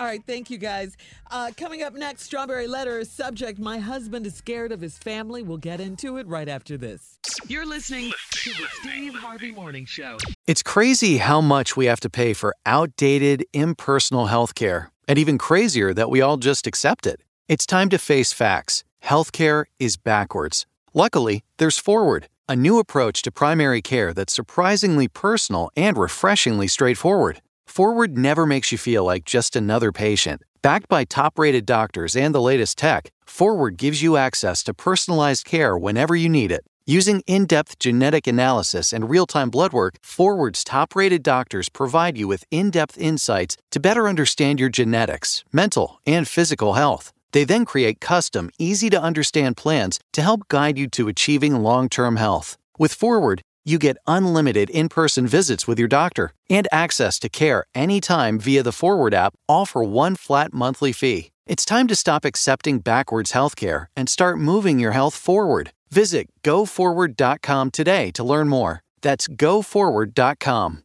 [SPEAKER 7] All right, thank you guys. Uh, coming up next, Strawberry Letter subject My husband is scared of his family. We'll get into it right after this.
[SPEAKER 4] You're listening to the Steve Harvey Morning Show.
[SPEAKER 18] It's crazy how much we have to pay for outdated, impersonal healthcare, and even crazier that we all just accept it. It's time to face facts. Healthcare is backwards. Luckily, there's Forward, a new approach to primary care that's surprisingly personal and refreshingly straightforward. Forward never makes you feel like just another patient. Backed by top rated doctors and the latest tech, Forward gives you access to personalized care whenever you need it. Using in depth genetic analysis and real time blood work, Forward's top rated doctors provide you with in depth insights to better understand your genetics, mental, and physical health. They then create custom, easy to understand plans to help guide you to achieving long term health. With Forward, you get unlimited in person visits with your doctor and access to care anytime via the Forward app, all for one flat monthly fee. It's time to stop accepting backwards healthcare and start moving your health forward. Visit goforward.com today to learn more. That's goforward.com.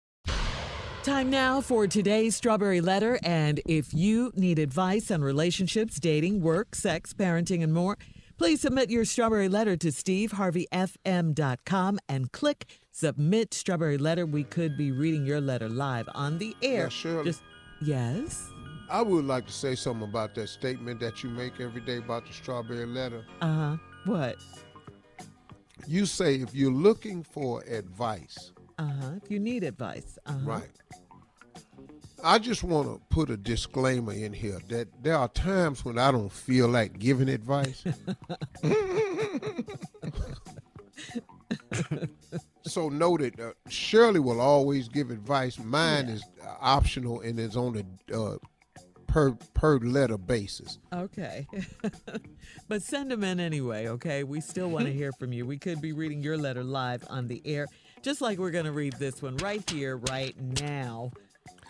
[SPEAKER 7] Time now for today's Strawberry Letter. And if you need advice on relationships, dating, work, sex, parenting, and more, please submit your Strawberry Letter to steveharveyfm.com and click Submit Strawberry Letter. We could be reading your letter live on the air.
[SPEAKER 3] Shirley.
[SPEAKER 7] Just, yes?
[SPEAKER 3] I would like to say something about that statement that you make every day about the strawberry letter.
[SPEAKER 7] Uh huh. What?
[SPEAKER 3] You say if you're looking for advice,
[SPEAKER 7] Uh huh. If you need advice. Uh-huh.
[SPEAKER 3] right? I just want to put a disclaimer in here that there are times when I don't feel like giving advice. so noted, uh, Shirley will always give advice. Mine is uh, optional and is on a uh, per per letter basis.
[SPEAKER 7] Okay. but send them in anyway, okay? We still want to hear from you. We could be reading your letter live on the air, just like we're going to read this one right here, right now.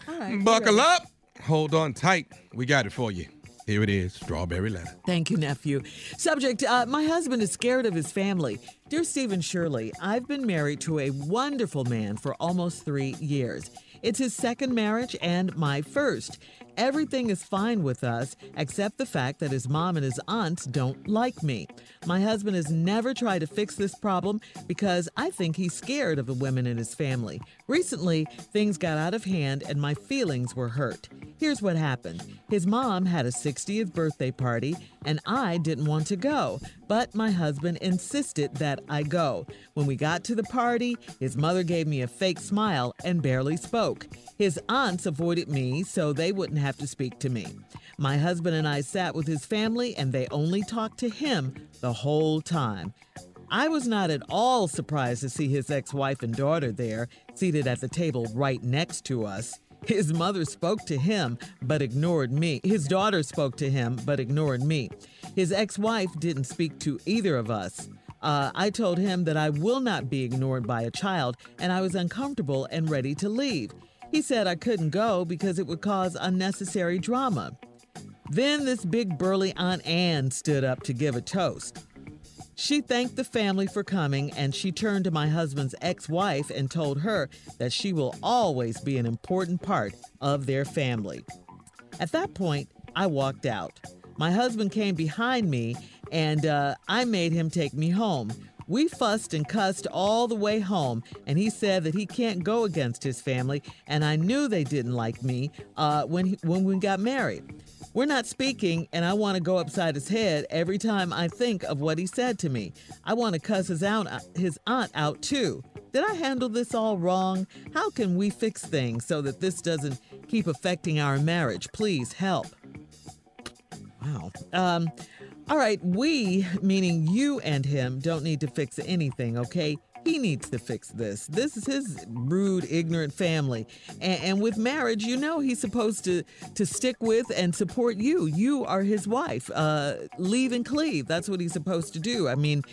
[SPEAKER 7] All right. you
[SPEAKER 8] Buckle up. Hold on tight. We got it for you. Here it is Strawberry Letter.
[SPEAKER 7] Thank you, nephew. Subject uh, My husband is scared of his family. Dear Stephen Shirley, I've been married to a wonderful man for almost three years. It's his second marriage and my first. Everything is fine with us, except the fact that his mom and his aunts don't like me. My husband has never tried to fix this problem because I think he's scared of the women in his family. Recently, things got out of hand and my feelings were hurt. Here's what happened his mom had a 60th birthday party, and I didn't want to go, but my husband insisted that I go. When we got to the party, his mother gave me a fake smile and barely spoke. His aunts avoided me so they wouldn't have to speak to me. My husband and I sat with his family, and they only talked to him the whole time. I was not at all surprised to see his ex wife and daughter there, seated at the table right next to us. His mother spoke to him, but ignored me. His daughter spoke to him, but ignored me. His ex wife didn't speak to either of us. Uh, I told him that I will not be ignored by a child, and I was uncomfortable and ready to leave. He said I couldn't go because it would cause unnecessary drama. Then this big burly Aunt Anne stood up to give a toast. She thanked the family for coming and she turned to my husband's ex wife and told her that she will always be an important part of their family. At that point, I walked out. My husband came behind me and uh, I made him take me home. We fussed and cussed all the way home, and he said that he can't go against his family, and I knew they didn't like me uh, when, he, when we got married. We're not speaking, and I want to go upside his head every time I think of what he said to me. I want to cuss his aunt, his aunt out too. Did I handle this all wrong? How can we fix things so that this doesn't keep affecting our marriage? Please help. Wow. Um, all right, we, meaning you and him, don't need to fix anything, okay? He needs to fix this. This is his rude, ignorant family. And, and, with marriage, you know he's supposed to, to stick with and support you. You are his wife. Uh, leave and cleave. That's what he's supposed to do. I mean,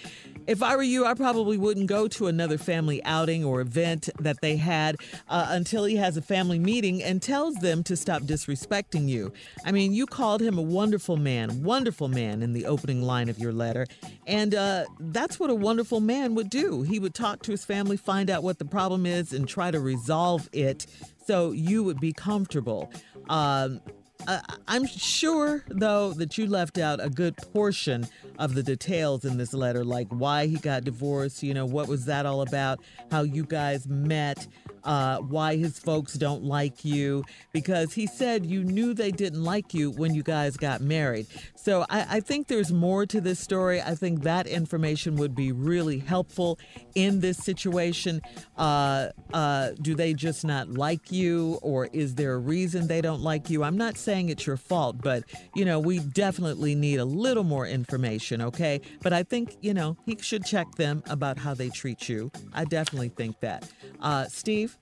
[SPEAKER 7] if I were you, I probably wouldn't go to another family outing or event that they had uh, until he has a family meeting and tells them to stop disrespecting you. I mean, you called him a wonderful man, wonderful man in the opening line of your letter. And uh, that's what a wonderful man would do. He would talk to his family, find out what the problem is, and try to resolve it so you would be comfortable. Um, Uh, I'm sure, though, that you left out a good portion of the details in this letter, like why he got divorced, you know, what was that all about, how you guys met, uh, why his folks don't like you, because he said you knew they didn't like you when you guys got married. So I, I think there's more to this story. I think that information would be really helpful in this situation. Uh, uh, do they just not like you, or is there a reason they don't like you? I'm not saying it's your fault, but you know, we definitely need a little more information, okay? But I think, you know, he should check them about how they treat you. I definitely think that. Uh, Steve?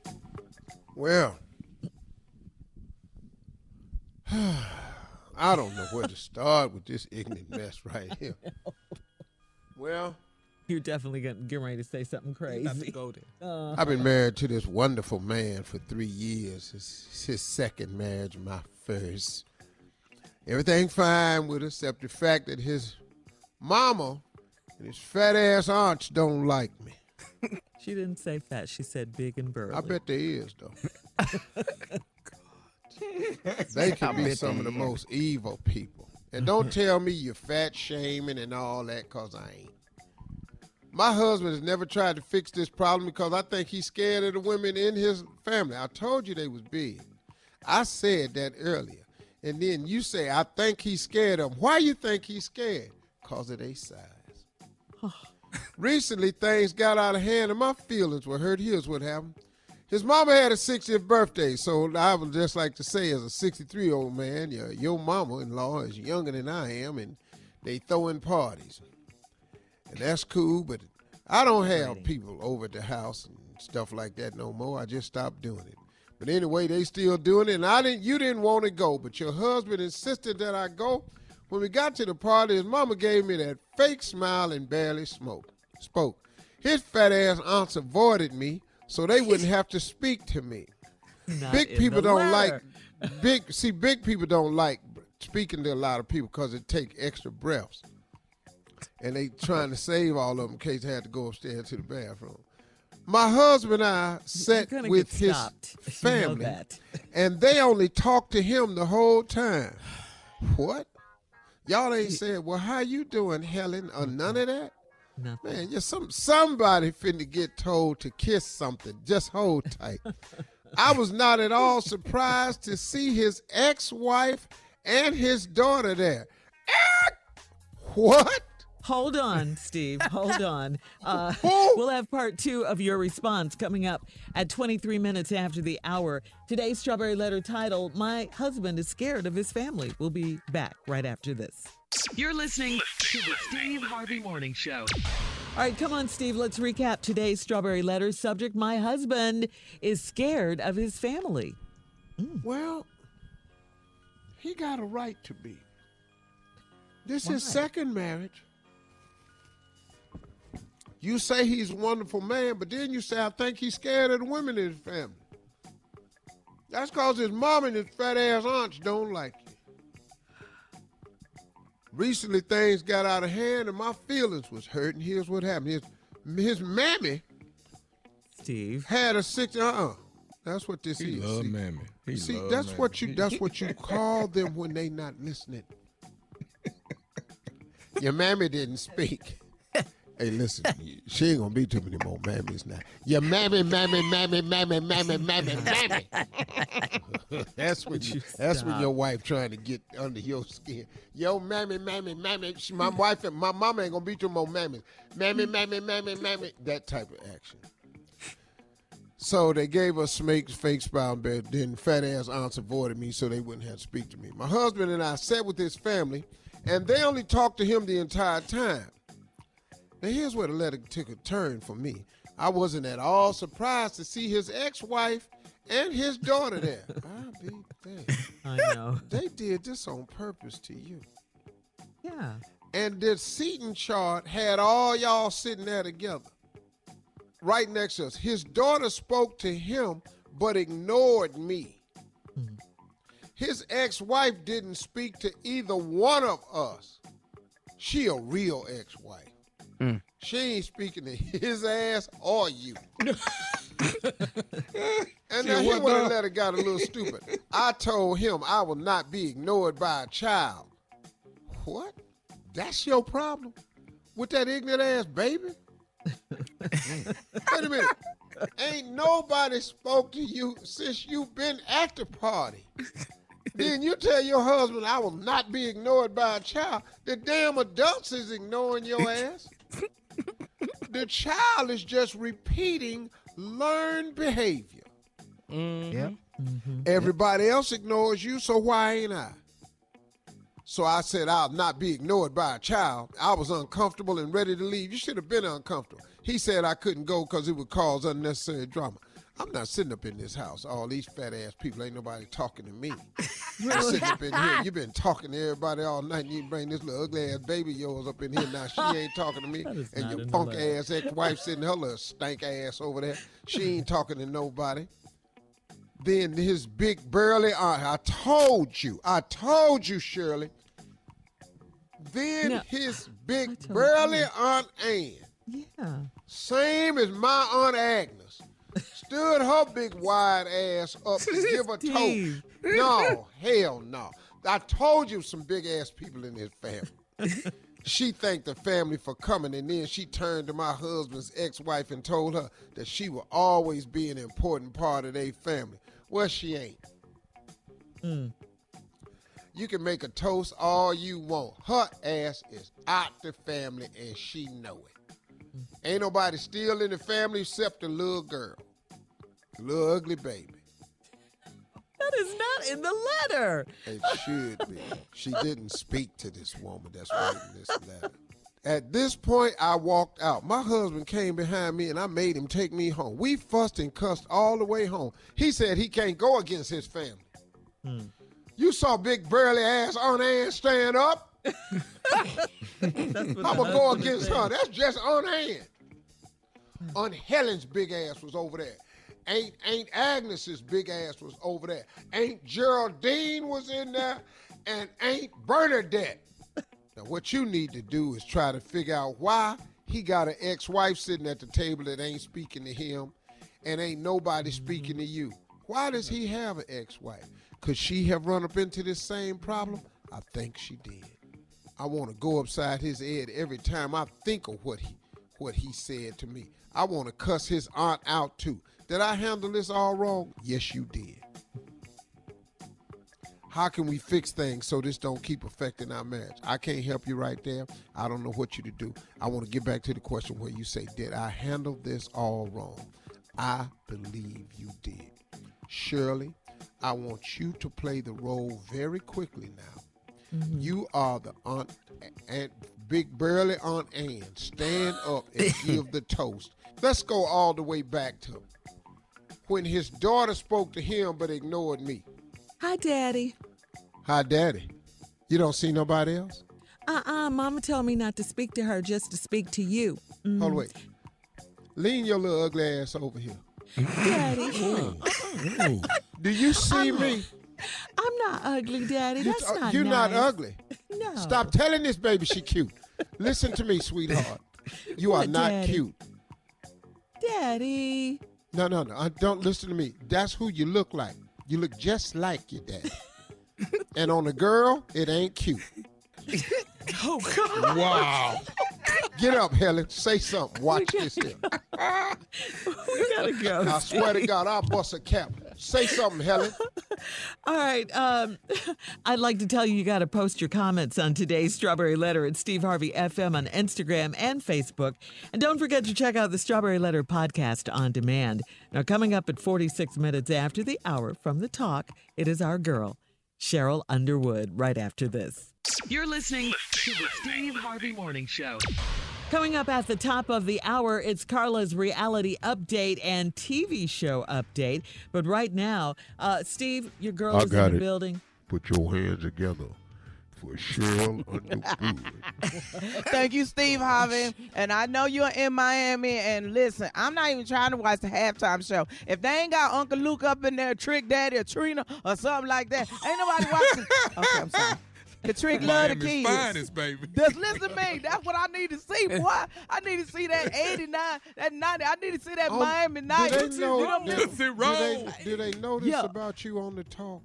[SPEAKER 3] Well, I don't know where to start with this ignorant mess right here. Well,
[SPEAKER 7] You're definitely getting, getting ready to say something crazy.
[SPEAKER 6] go there.
[SPEAKER 7] Uh,
[SPEAKER 3] I've been married to this wonderful man for three years. It's it's his second marriage, my first. Everything fine with us, except the fact that his mama and his fat ass aunts don't like me.
[SPEAKER 7] She didn't say fat. She said big and burly.
[SPEAKER 3] I bet there is though. they
[SPEAKER 7] I
[SPEAKER 3] can be some of the
[SPEAKER 7] is.
[SPEAKER 3] most evil people. And don't tell me you're fat shaming and all that, cause I ain't. My husband has never tried to fix this problem because I think he's scared of the women in his family. I told you they was big. I said that earlier. And then you say, I think he's scared of them. Why you think he's scared? Cause of their size. Oh, Recently, things got out of hand and my feelings were hurt. Here's what happened. His mama had a 60th birthday, so I would just like to say, as a 63 year old man, your, your mama in law is younger than I am, and they throwing parties. And that's cool, but I don't have people over at the house and stuff like that no more. I just stopped doing it. But anyway, they still doing it, and I didn't. You didn't want to go, but your husband insisted that I go. When we got to the party, his mama gave me that fake smile and barely smoked, spoke. His fat ass aunts avoided me so they wouldn't have to speak to me.
[SPEAKER 7] Not
[SPEAKER 3] big people don't
[SPEAKER 7] letter.
[SPEAKER 3] like big. See, big people don't like speaking to a lot of people because it take extra breaths, and they trying to save all of them in case they had to go upstairs to the bathroom. My husband and I sat with his
[SPEAKER 7] stopped. You know
[SPEAKER 3] family, and they only talked to him the whole time. What? Y'all ain't said, "Well, how you doing, Helen?" or none of that.
[SPEAKER 7] Nothing.
[SPEAKER 3] Man, just some somebody finna get told to kiss something. Just hold tight. I was not at all surprised to see his ex-wife and his daughter there. What?
[SPEAKER 7] Hold on, Steve. Hold on. Uh, we'll have part two of your response coming up at 23 minutes after the hour. Today's Strawberry Letter title My Husband is Scared of His Family. We'll be back right after this.
[SPEAKER 4] You're listening to the Steve Harvey Morning Show.
[SPEAKER 7] All right, come on, Steve. Let's recap today's Strawberry Letter subject. My husband is scared of his family.
[SPEAKER 3] Well, he got a right to be. This is
[SPEAKER 7] Why?
[SPEAKER 3] his second marriage. You say he's a wonderful man, but then you say, I think he's scared of the women in his family. That's because his mom and his fat ass aunts don't like you. Recently, things got out of hand and my feelings was hurt, and here's what happened. His, his mammy
[SPEAKER 7] Steve
[SPEAKER 3] had a six. Uh, uh that's what this
[SPEAKER 8] He
[SPEAKER 3] is.
[SPEAKER 8] love
[SPEAKER 3] See-
[SPEAKER 8] mammy. He
[SPEAKER 3] See,
[SPEAKER 8] love
[SPEAKER 3] that's
[SPEAKER 8] mammy.
[SPEAKER 3] what you. That's what you call them when they not listening. Your mammy didn't speak. Hey, listen, she ain't gonna be too many more mammies now. Your mammy, mammy, mammy, mammy, mammy, mammy, mammy. that's when you. That's when your wife trying to get under your skin. Yo, mammy, mammy, mammy. She, my wife and my mama ain't gonna be too more mammies. Mammy, mammy, mammy, mammy. That type of action. So they gave us fake, fake smile, but then fat ass aunts avoided me so they wouldn't have to speak to me. My husband and I sat with his family, and they only talked to him the entire time. Now here's where the letter took a turn for me. I wasn't at all surprised to see his ex-wife and his daughter there. I'll be damned.
[SPEAKER 7] I know.
[SPEAKER 3] They did this on purpose to you.
[SPEAKER 7] Yeah.
[SPEAKER 3] And this seating chart had all y'all sitting there together, right next to us. His daughter spoke to him, but ignored me. Mm-hmm. His ex wife didn't speak to either one of us. She a real ex wife. Mm. She ain't speaking to his ass or you. and
[SPEAKER 8] She
[SPEAKER 3] now here where the letter got a little stupid. I told him I will not be ignored by a child. What? That's your problem? With that ignorant ass baby? Wait a minute. Ain't nobody spoke to you since you been at the party. then you tell your husband I will not be ignored by a child. The damn adults is ignoring your ass. the child is just repeating learned behavior. Mm-hmm.
[SPEAKER 14] Yep. Mm-hmm.
[SPEAKER 3] Everybody else ignores you, so why ain't I? So I said I'll not be ignored by a child. I was uncomfortable and ready to leave. You should have been uncomfortable. He said I couldn't go because it would cause unnecessary drama. I'm not sitting up in this house. All these fat ass people ain't nobody talking to me. I'm sitting up in here. You've been talking to everybody all night. And you bring this little ugly ass baby of yours up in here. Now she ain't talking to me. And your punk ass ex wife sitting her little stank ass over there. She ain't talking to nobody. Then his big burly aunt. I told you. I told you, Shirley. Then
[SPEAKER 7] No.
[SPEAKER 3] his big burly aunt Ann.
[SPEAKER 7] Yeah.
[SPEAKER 3] Same as my Aunt Agnes. Stood her big wide ass up to give a toast. No, hell no. I told you some big ass people in this family. she thanked the family for coming, and then she turned to my husband's ex-wife and told her that she will always be an important part of their family. Well, she ain't. Mm. You can make a toast all you want. Her ass is out the family, and she know it. Mm. Ain't nobody still in the family except the little girl, little ugly baby.
[SPEAKER 7] That is not in the letter.
[SPEAKER 3] It should be. She didn't speak to this woman that's writing this letter. At this point, I walked out. My husband came behind me and I made him take me home. We fussed and cussed all the way home. He said he can't go against his family. Hmm. You saw big burly ass Aunt Ann stand up. I'm gonna go against her. That's just Aunt Ann. Aunt Helen's big ass was over there. Ain't Ain't Agnes's big ass was over there. Ain't Geraldine was in there, and Ain't Bernadette. Now what you need to do is try to figure out why he got an ex-wife sitting at the table that ain't speaking to him, and ain't nobody speaking to you. Why does he have an ex-wife? Could she have run up into this same problem? I think she did. I want to go upside his head every time I think of what he what he said to me. I want to cuss his aunt out too. Did I handle this all wrong? Yes, you did. How can we fix things so this don't keep affecting our marriage? I can't help you right there. I don't know what you to do. I want to get back to the question where you say, "Did I handle this all wrong?" I believe you did. Shirley, I want you to play the role very quickly now. Mm-hmm. You are the aunt and big burly Aunt Ann. Stand up and give the toast. Let's go all the way back to when his daughter spoke to him but ignored me.
[SPEAKER 7] Hi, Daddy.
[SPEAKER 3] Hi, Daddy. You don't see nobody else?
[SPEAKER 7] Uh-uh. Mama told me not to speak to her, just to speak to you.
[SPEAKER 3] Hold on, wait. Lean your little ugly ass over here.
[SPEAKER 7] Daddy.
[SPEAKER 3] Do you see me?
[SPEAKER 7] I'm not ugly, Daddy.
[SPEAKER 3] You-
[SPEAKER 7] That's
[SPEAKER 3] uh,
[SPEAKER 7] not
[SPEAKER 3] You're not ugly.
[SPEAKER 7] No.
[SPEAKER 3] Stop telling this baby she cute. Listen to me, sweetheart. You are
[SPEAKER 7] What,
[SPEAKER 3] not
[SPEAKER 7] Daddy?
[SPEAKER 3] cute.
[SPEAKER 7] Daddy.
[SPEAKER 3] No, no, no. Uh, Don't listen to me. That's who you look like. You look just like your dad. and on a girl, it ain't cute.
[SPEAKER 7] Oh, God.
[SPEAKER 8] Wow.
[SPEAKER 3] Get up, Helen. Say something. Watch this here.
[SPEAKER 7] We gotta go.
[SPEAKER 3] I swear to God, I'll bust a cap. Say something, Helen.
[SPEAKER 7] All right. Um, I'd like to tell you you got to post your comments on today's Strawberry Letter at Steve Harvey FM on Instagram and Facebook. And don't forget to check out the Strawberry Letter podcast on demand. Now, coming up at 46 minutes after the hour from the talk, it is our girl, Sheryl Underwood, right after this.
[SPEAKER 4] You're listening to the Steve Harvey Morning Show.
[SPEAKER 7] Coming up at the top of the hour, it's Carla's reality update and TV show update. But right now, uh, Steve, your girl
[SPEAKER 3] I
[SPEAKER 7] is
[SPEAKER 3] got
[SPEAKER 7] in the
[SPEAKER 3] it.
[SPEAKER 7] building.
[SPEAKER 3] Put your hands together for Sheryl Underwood.
[SPEAKER 19] Thank you, Steve Harvey. And I know you're in Miami. And listen, I'm not even trying to watch the halftime show. If they ain't got Uncle Luke up in there, Trick Daddy or Trina or something like that, ain't nobody watching. Okay, I'm sorry. The Trick love the
[SPEAKER 8] Miami's
[SPEAKER 19] kids.
[SPEAKER 8] finest, baby.
[SPEAKER 19] Just listen to me. That's what I need to see, boy. I need to see that 89, that 90. I need to see that
[SPEAKER 3] Oh,
[SPEAKER 19] Miami
[SPEAKER 3] do
[SPEAKER 19] 90.
[SPEAKER 3] they know,
[SPEAKER 19] You know,
[SPEAKER 3] do, do they, do they know this
[SPEAKER 19] Yeah.
[SPEAKER 3] about you on the talk?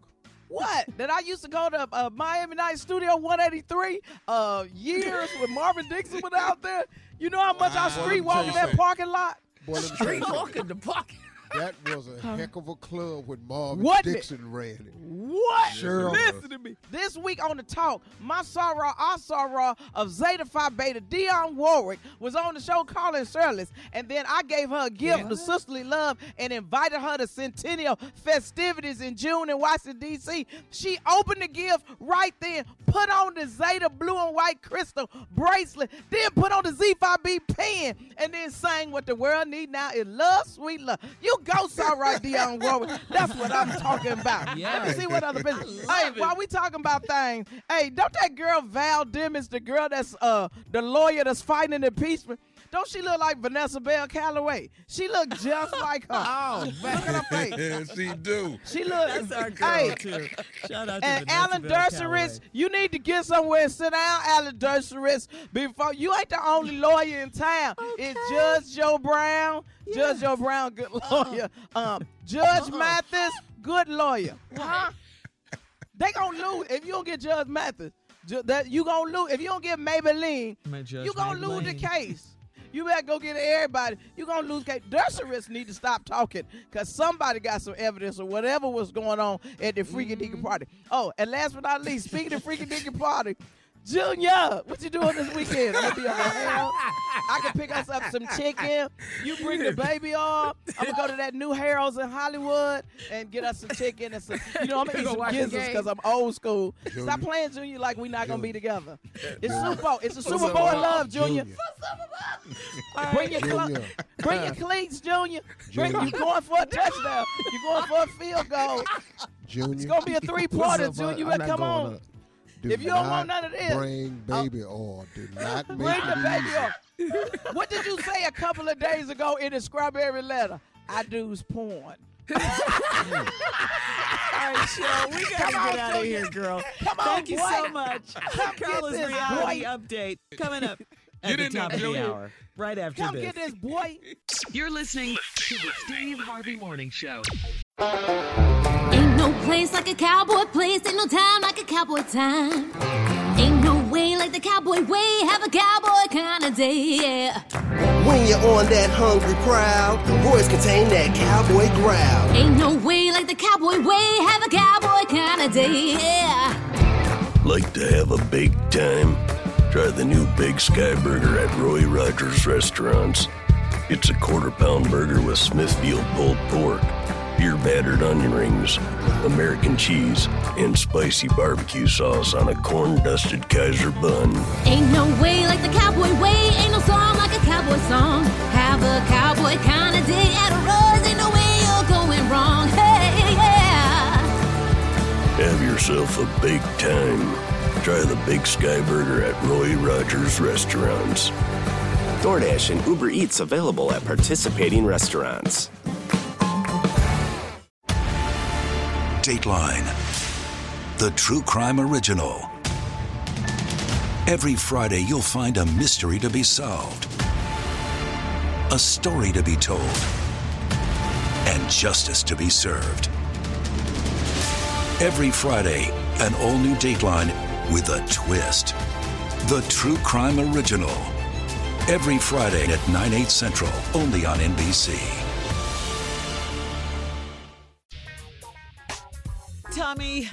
[SPEAKER 19] What? That I used to go to uh, Miami Night Studio 183 uh, years when Marvin Dixon was out there. You know how much I
[SPEAKER 3] Wow.
[SPEAKER 19] street walk in that parking lot?
[SPEAKER 3] Boy, let me tell you
[SPEAKER 19] Street
[SPEAKER 3] something.
[SPEAKER 19] walk in the parking
[SPEAKER 3] That was a heck of a club when Marvin
[SPEAKER 19] Wasn't it?
[SPEAKER 3] Dixon ran it.
[SPEAKER 19] What?
[SPEAKER 3] Sure
[SPEAKER 19] Listen to me. This week on the talk, my soror, our soror of Zeta Phi Beta, Dionne Warwick, was on the show calling Shirley's. And then I gave her a gift of sisterly love and invited her to Centennial festivities in June in Washington, D.C. She opened the gift right then, put on the Zeta blue and white crystal bracelet, then put on the Z5B pen, and then sang what the world need now is love, sweet love. You go, soror, Dionne Warwick. That's what I'm talking about. Yeah. Let me see what other business. Hey, while we talking about things, hey, don't that girl Val Demings, the girl that's uh the lawyer that's fighting impeachment, don't she look like Vanessa Bell Calloway? She look just like her. Oh, look at her face.
[SPEAKER 8] Yeah, she do.
[SPEAKER 19] She look.
[SPEAKER 7] That's our girl,
[SPEAKER 19] hey,
[SPEAKER 7] too. Shout out to
[SPEAKER 19] and
[SPEAKER 7] Vanessa
[SPEAKER 19] Alan Dershowitz, you need to get somewhere and sit down, Alan Dershowitz. Before you ain't the only lawyer in town. It's Judge Joe Brown. Judge Joe Brown, good lawyer. Um, Judge Mathis, good lawyer. Huh? They gonna lose if you don't get Judge Mathis. Ju- that you gonna lose if you don't get Mablean.
[SPEAKER 7] My Judge
[SPEAKER 19] You gonna lose the case. You better go get everybody. You gonna lose case. Dershowitz need to stop talking because somebody got some evidence or whatever was going on at the freaky
[SPEAKER 7] Mm-hmm.
[SPEAKER 19] deaky party. Oh, and last but not least, speaking of freaky deaky party, Junior, what you doing this weekend? I'm gonna be on the hair. I can pick us up some chicken. You bring the baby on. I'm gonna go to that new Harold's in Hollywood and get us some chicken and some. You know, I'm gonna eat
[SPEAKER 6] Go
[SPEAKER 19] some
[SPEAKER 6] watch the
[SPEAKER 19] gizzards because I'm old school.
[SPEAKER 3] Junior.
[SPEAKER 19] Stop playing Junior like we're not gonna be together. It's Super Bowl. It's a Super Bowl of
[SPEAKER 3] Bob?
[SPEAKER 19] love, Junior.
[SPEAKER 3] Junior.
[SPEAKER 19] Bring your cl-
[SPEAKER 3] Junior.
[SPEAKER 19] bring your cleats, Junior. Bring,
[SPEAKER 3] Junior.
[SPEAKER 19] you going for a touchdown. You going for a field goal.
[SPEAKER 3] Junior.
[SPEAKER 19] It's gonna be a three pointer, Junior. You better come on.
[SPEAKER 3] Do
[SPEAKER 19] If you don't want none of this,
[SPEAKER 3] bring uh, baby oil. Do not make
[SPEAKER 19] Bring the baby
[SPEAKER 3] easy.
[SPEAKER 19] up. What did you say a couple of days ago in the strawberry letter? I do's porn.
[SPEAKER 7] All right, Sheryl, we gotta
[SPEAKER 19] Come on,
[SPEAKER 7] get out of here, girl.
[SPEAKER 19] Come on,
[SPEAKER 7] Thank you so much.
[SPEAKER 19] Come get
[SPEAKER 7] Carla's
[SPEAKER 19] this,
[SPEAKER 7] reality
[SPEAKER 19] boy.
[SPEAKER 7] update coming up at
[SPEAKER 8] Get
[SPEAKER 7] the top of the hour, right after
[SPEAKER 19] Come
[SPEAKER 7] this.
[SPEAKER 19] get this boy.
[SPEAKER 4] You're listening to the Steve Harvey Morning Show.
[SPEAKER 20] Ain't no place like a cowboy place, ain't no time like a cowboy time. Ain't no way like the cowboy way, have a cowboy kind of day, yeah.
[SPEAKER 21] When you're on that hungry prowl, boys contain that cowboy growl.
[SPEAKER 20] Ain't no way like the cowboy way, have a cowboy kind of day, yeah.
[SPEAKER 22] Like to have a big time? Try the new Big Sky Burger at Roy Rogers Restaurants. It's a quarter pound burger with Smithfield pulled pork, beer battered onion rings, American cheese, and spicy barbecue sauce on a corn dusted Kaiser bun.
[SPEAKER 20] Ain't no way like the cowboy way, ain't no song like a cowboy song. Have a cowboy kind of day at a Roy's, ain't no way you're going wrong, hey, yeah.
[SPEAKER 22] Have yourself a big time. Try the Big Sky Burger at Roy Rogers Restaurants.
[SPEAKER 23] DoorDash and Uber Eats available at participating restaurants.
[SPEAKER 24] Dateline, the true crime original. Every Friday, you'll find a mystery to be solved, a story to be told, and justice to be served. Every Friday, an all new Dateline with a twist. The True Crime Original. Every Friday at 9, 8 central, only on NBC.
[SPEAKER 7] Tommy,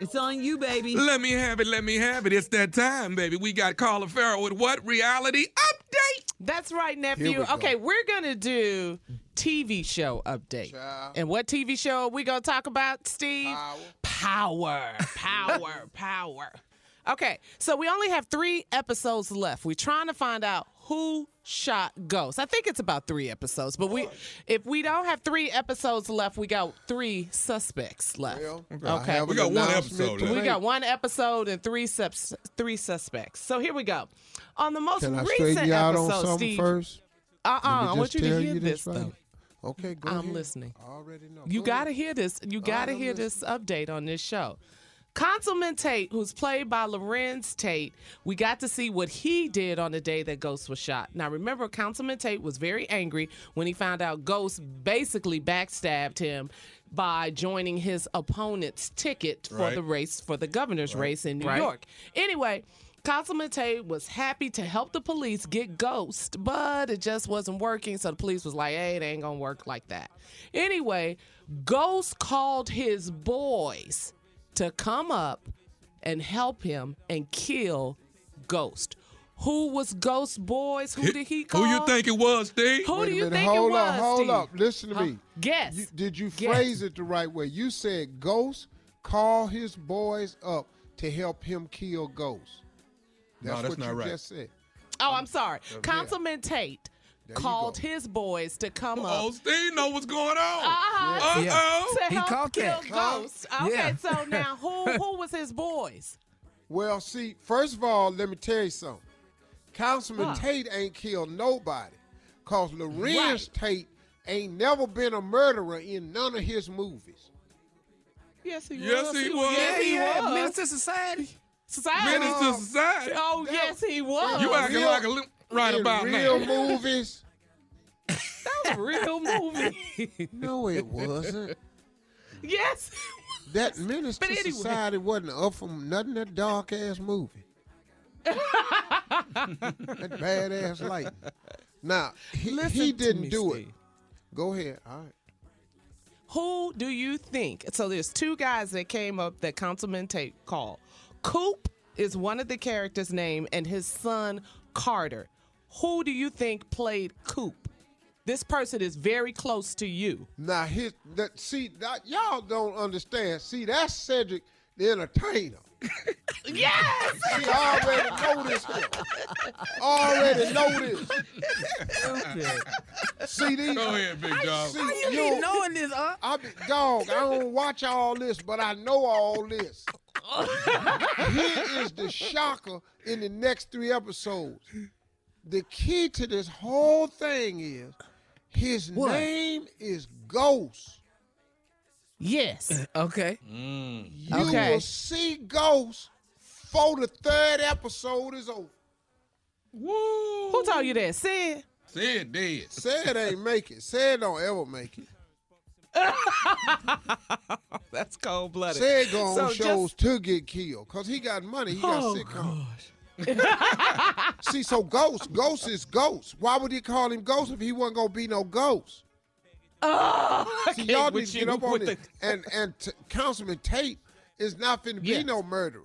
[SPEAKER 7] it's on you, baby.
[SPEAKER 8] Let me have it. Let me have it. It's that time, baby. We got Carla Ferrell with what? Reality update.
[SPEAKER 5] That's right, nephew.
[SPEAKER 8] we go.
[SPEAKER 5] Okay, we're gonna do TV show update. And what TV show are we gonna talk about, Steve? Power. Power. Power. Okay, so we only have three episodes left. We're trying to find out who shot Ghost. I think it's about three episodes, but we if we don't have three episodes left, we got three suspects left.
[SPEAKER 3] I
[SPEAKER 5] Okay,
[SPEAKER 3] have an announcement to
[SPEAKER 5] We got one episode and three sus- three suspects. So here we go. On the most
[SPEAKER 3] Can I
[SPEAKER 5] recent
[SPEAKER 3] straighten you out on
[SPEAKER 5] episode,
[SPEAKER 3] something
[SPEAKER 5] Steve.
[SPEAKER 3] first?
[SPEAKER 5] Uh uh
[SPEAKER 3] Let me
[SPEAKER 5] I want you to hear
[SPEAKER 3] you
[SPEAKER 5] this
[SPEAKER 3] this right.
[SPEAKER 5] though.
[SPEAKER 3] Okay, go
[SPEAKER 5] I'm
[SPEAKER 3] ahead.
[SPEAKER 5] listening.
[SPEAKER 3] I already know.
[SPEAKER 5] You
[SPEAKER 3] Go
[SPEAKER 5] got to
[SPEAKER 3] ahead.
[SPEAKER 5] hear this. You got to
[SPEAKER 3] I'm
[SPEAKER 5] hear this update on this show. Councilman Tate, who's played by Larenz Tate, we got to see what he did on the day that Ghost was shot. Now, remember, Councilman Tate was very angry when he found out Ghost basically backstabbed him, by joining his opponent's ticket for
[SPEAKER 25] Right.
[SPEAKER 5] the race for the governor's race in New
[SPEAKER 25] Right.
[SPEAKER 5] York. Anyway, Councilman Tate was happy to help the police get Ghost, but it just wasn't working. So the police was like, hey, it ain't gonna work like that. Anyway, Ghost called his boys to come up and help him and kill Ghost. Who was Ghost boys? Who did he call?
[SPEAKER 8] Who you think it was, Steve?
[SPEAKER 5] Who
[SPEAKER 3] Wait
[SPEAKER 5] do you
[SPEAKER 3] minute,
[SPEAKER 5] think
[SPEAKER 3] hold
[SPEAKER 5] it was?
[SPEAKER 3] up, hold
[SPEAKER 5] Steve?
[SPEAKER 3] up. Listen to
[SPEAKER 5] Huh?
[SPEAKER 3] me.
[SPEAKER 5] Guess.
[SPEAKER 3] You- did you
[SPEAKER 5] Guess.
[SPEAKER 3] phrase it the right way? You said Ghost call his boys up to help him kill Ghost.
[SPEAKER 8] No,
[SPEAKER 3] That's,
[SPEAKER 8] that's
[SPEAKER 3] what
[SPEAKER 8] not
[SPEAKER 3] you
[SPEAKER 8] right.
[SPEAKER 3] just said.
[SPEAKER 5] Oh, I'm sorry.
[SPEAKER 3] Yeah.
[SPEAKER 5] Councilman Tate
[SPEAKER 3] you
[SPEAKER 5] called his boys to come up.
[SPEAKER 8] Oh, Steve know what's going on.
[SPEAKER 5] Uh-huh.
[SPEAKER 8] Yeah. Uh-oh.
[SPEAKER 5] To
[SPEAKER 8] He
[SPEAKER 5] help
[SPEAKER 8] caught
[SPEAKER 5] kill
[SPEAKER 8] that. Huh?
[SPEAKER 5] Okay,
[SPEAKER 3] Yeah.
[SPEAKER 5] so now who who was his boys?
[SPEAKER 3] Well, see, first of all, let me tell you something. Councilman
[SPEAKER 5] Huh.
[SPEAKER 3] Tate ain't killed nobody. Cause Larenz Tate ain't never been a murderer in none of his movies.
[SPEAKER 5] Yes, he was.
[SPEAKER 8] Yes,
[SPEAKER 5] was.
[SPEAKER 8] he was.
[SPEAKER 5] Yes, he
[SPEAKER 6] Yeah,
[SPEAKER 5] was.
[SPEAKER 6] Menace II Society.
[SPEAKER 5] Society.
[SPEAKER 8] Menace II Society.
[SPEAKER 5] Oh, yes, he was.
[SPEAKER 8] You acting
[SPEAKER 3] Real-
[SPEAKER 8] like a li- right
[SPEAKER 3] in
[SPEAKER 8] about
[SPEAKER 3] real
[SPEAKER 8] now.
[SPEAKER 3] movies.
[SPEAKER 5] That was a real movie.
[SPEAKER 3] No, it wasn't.
[SPEAKER 5] yes.
[SPEAKER 3] That Minister
[SPEAKER 5] But anyway.
[SPEAKER 3] Society wasn't up from nothing that dark ass movie. that badass light. Now he,
[SPEAKER 5] Listen
[SPEAKER 3] he didn't do
[SPEAKER 5] Steve.
[SPEAKER 3] it. Go ahead. All right.
[SPEAKER 5] Who do you think? So there's two guys that came up that Councilman Tate called. Coop is one of the characters' name, and his son Carter. Who do you think played Coop? This person is very close to you.
[SPEAKER 3] Now his that see that y'all don't understand. See that's Cedric the entertainer.
[SPEAKER 5] Yes.
[SPEAKER 3] See, I already know this. Already know this. See these.
[SPEAKER 8] Go ahead, big dog.
[SPEAKER 3] See,
[SPEAKER 6] How you
[SPEAKER 3] you
[SPEAKER 6] be knowing this, huh?
[SPEAKER 3] I be, dog, I don't watch all this, but I know all this. Here is the shocker in the next three episodes. The key to this whole thing is his
[SPEAKER 6] What?
[SPEAKER 3] name is Ghost.
[SPEAKER 5] Yes.
[SPEAKER 6] Okay.
[SPEAKER 8] Mm.
[SPEAKER 3] You
[SPEAKER 5] Okay.
[SPEAKER 3] will see Ghost before the third episode is over.
[SPEAKER 8] Woo.
[SPEAKER 5] Who told you that? Ced.
[SPEAKER 8] Ced did.
[SPEAKER 3] Ced ain't make it. Ced don't ever make it.
[SPEAKER 5] That's cold blooded.
[SPEAKER 3] Ced go on
[SPEAKER 5] So
[SPEAKER 3] shows
[SPEAKER 5] just-
[SPEAKER 3] to get killed because he got money. He got
[SPEAKER 5] Oh,
[SPEAKER 3] sitcoms. See, so Ghost, Ghost is Ghost. Why would he call him Ghost if he wasn't gonna be no Ghost?
[SPEAKER 5] Oh,
[SPEAKER 3] See, y'all need to get up on
[SPEAKER 5] with
[SPEAKER 3] it.
[SPEAKER 5] the-
[SPEAKER 3] And and t- Councilman Tate is not finna be no murderer.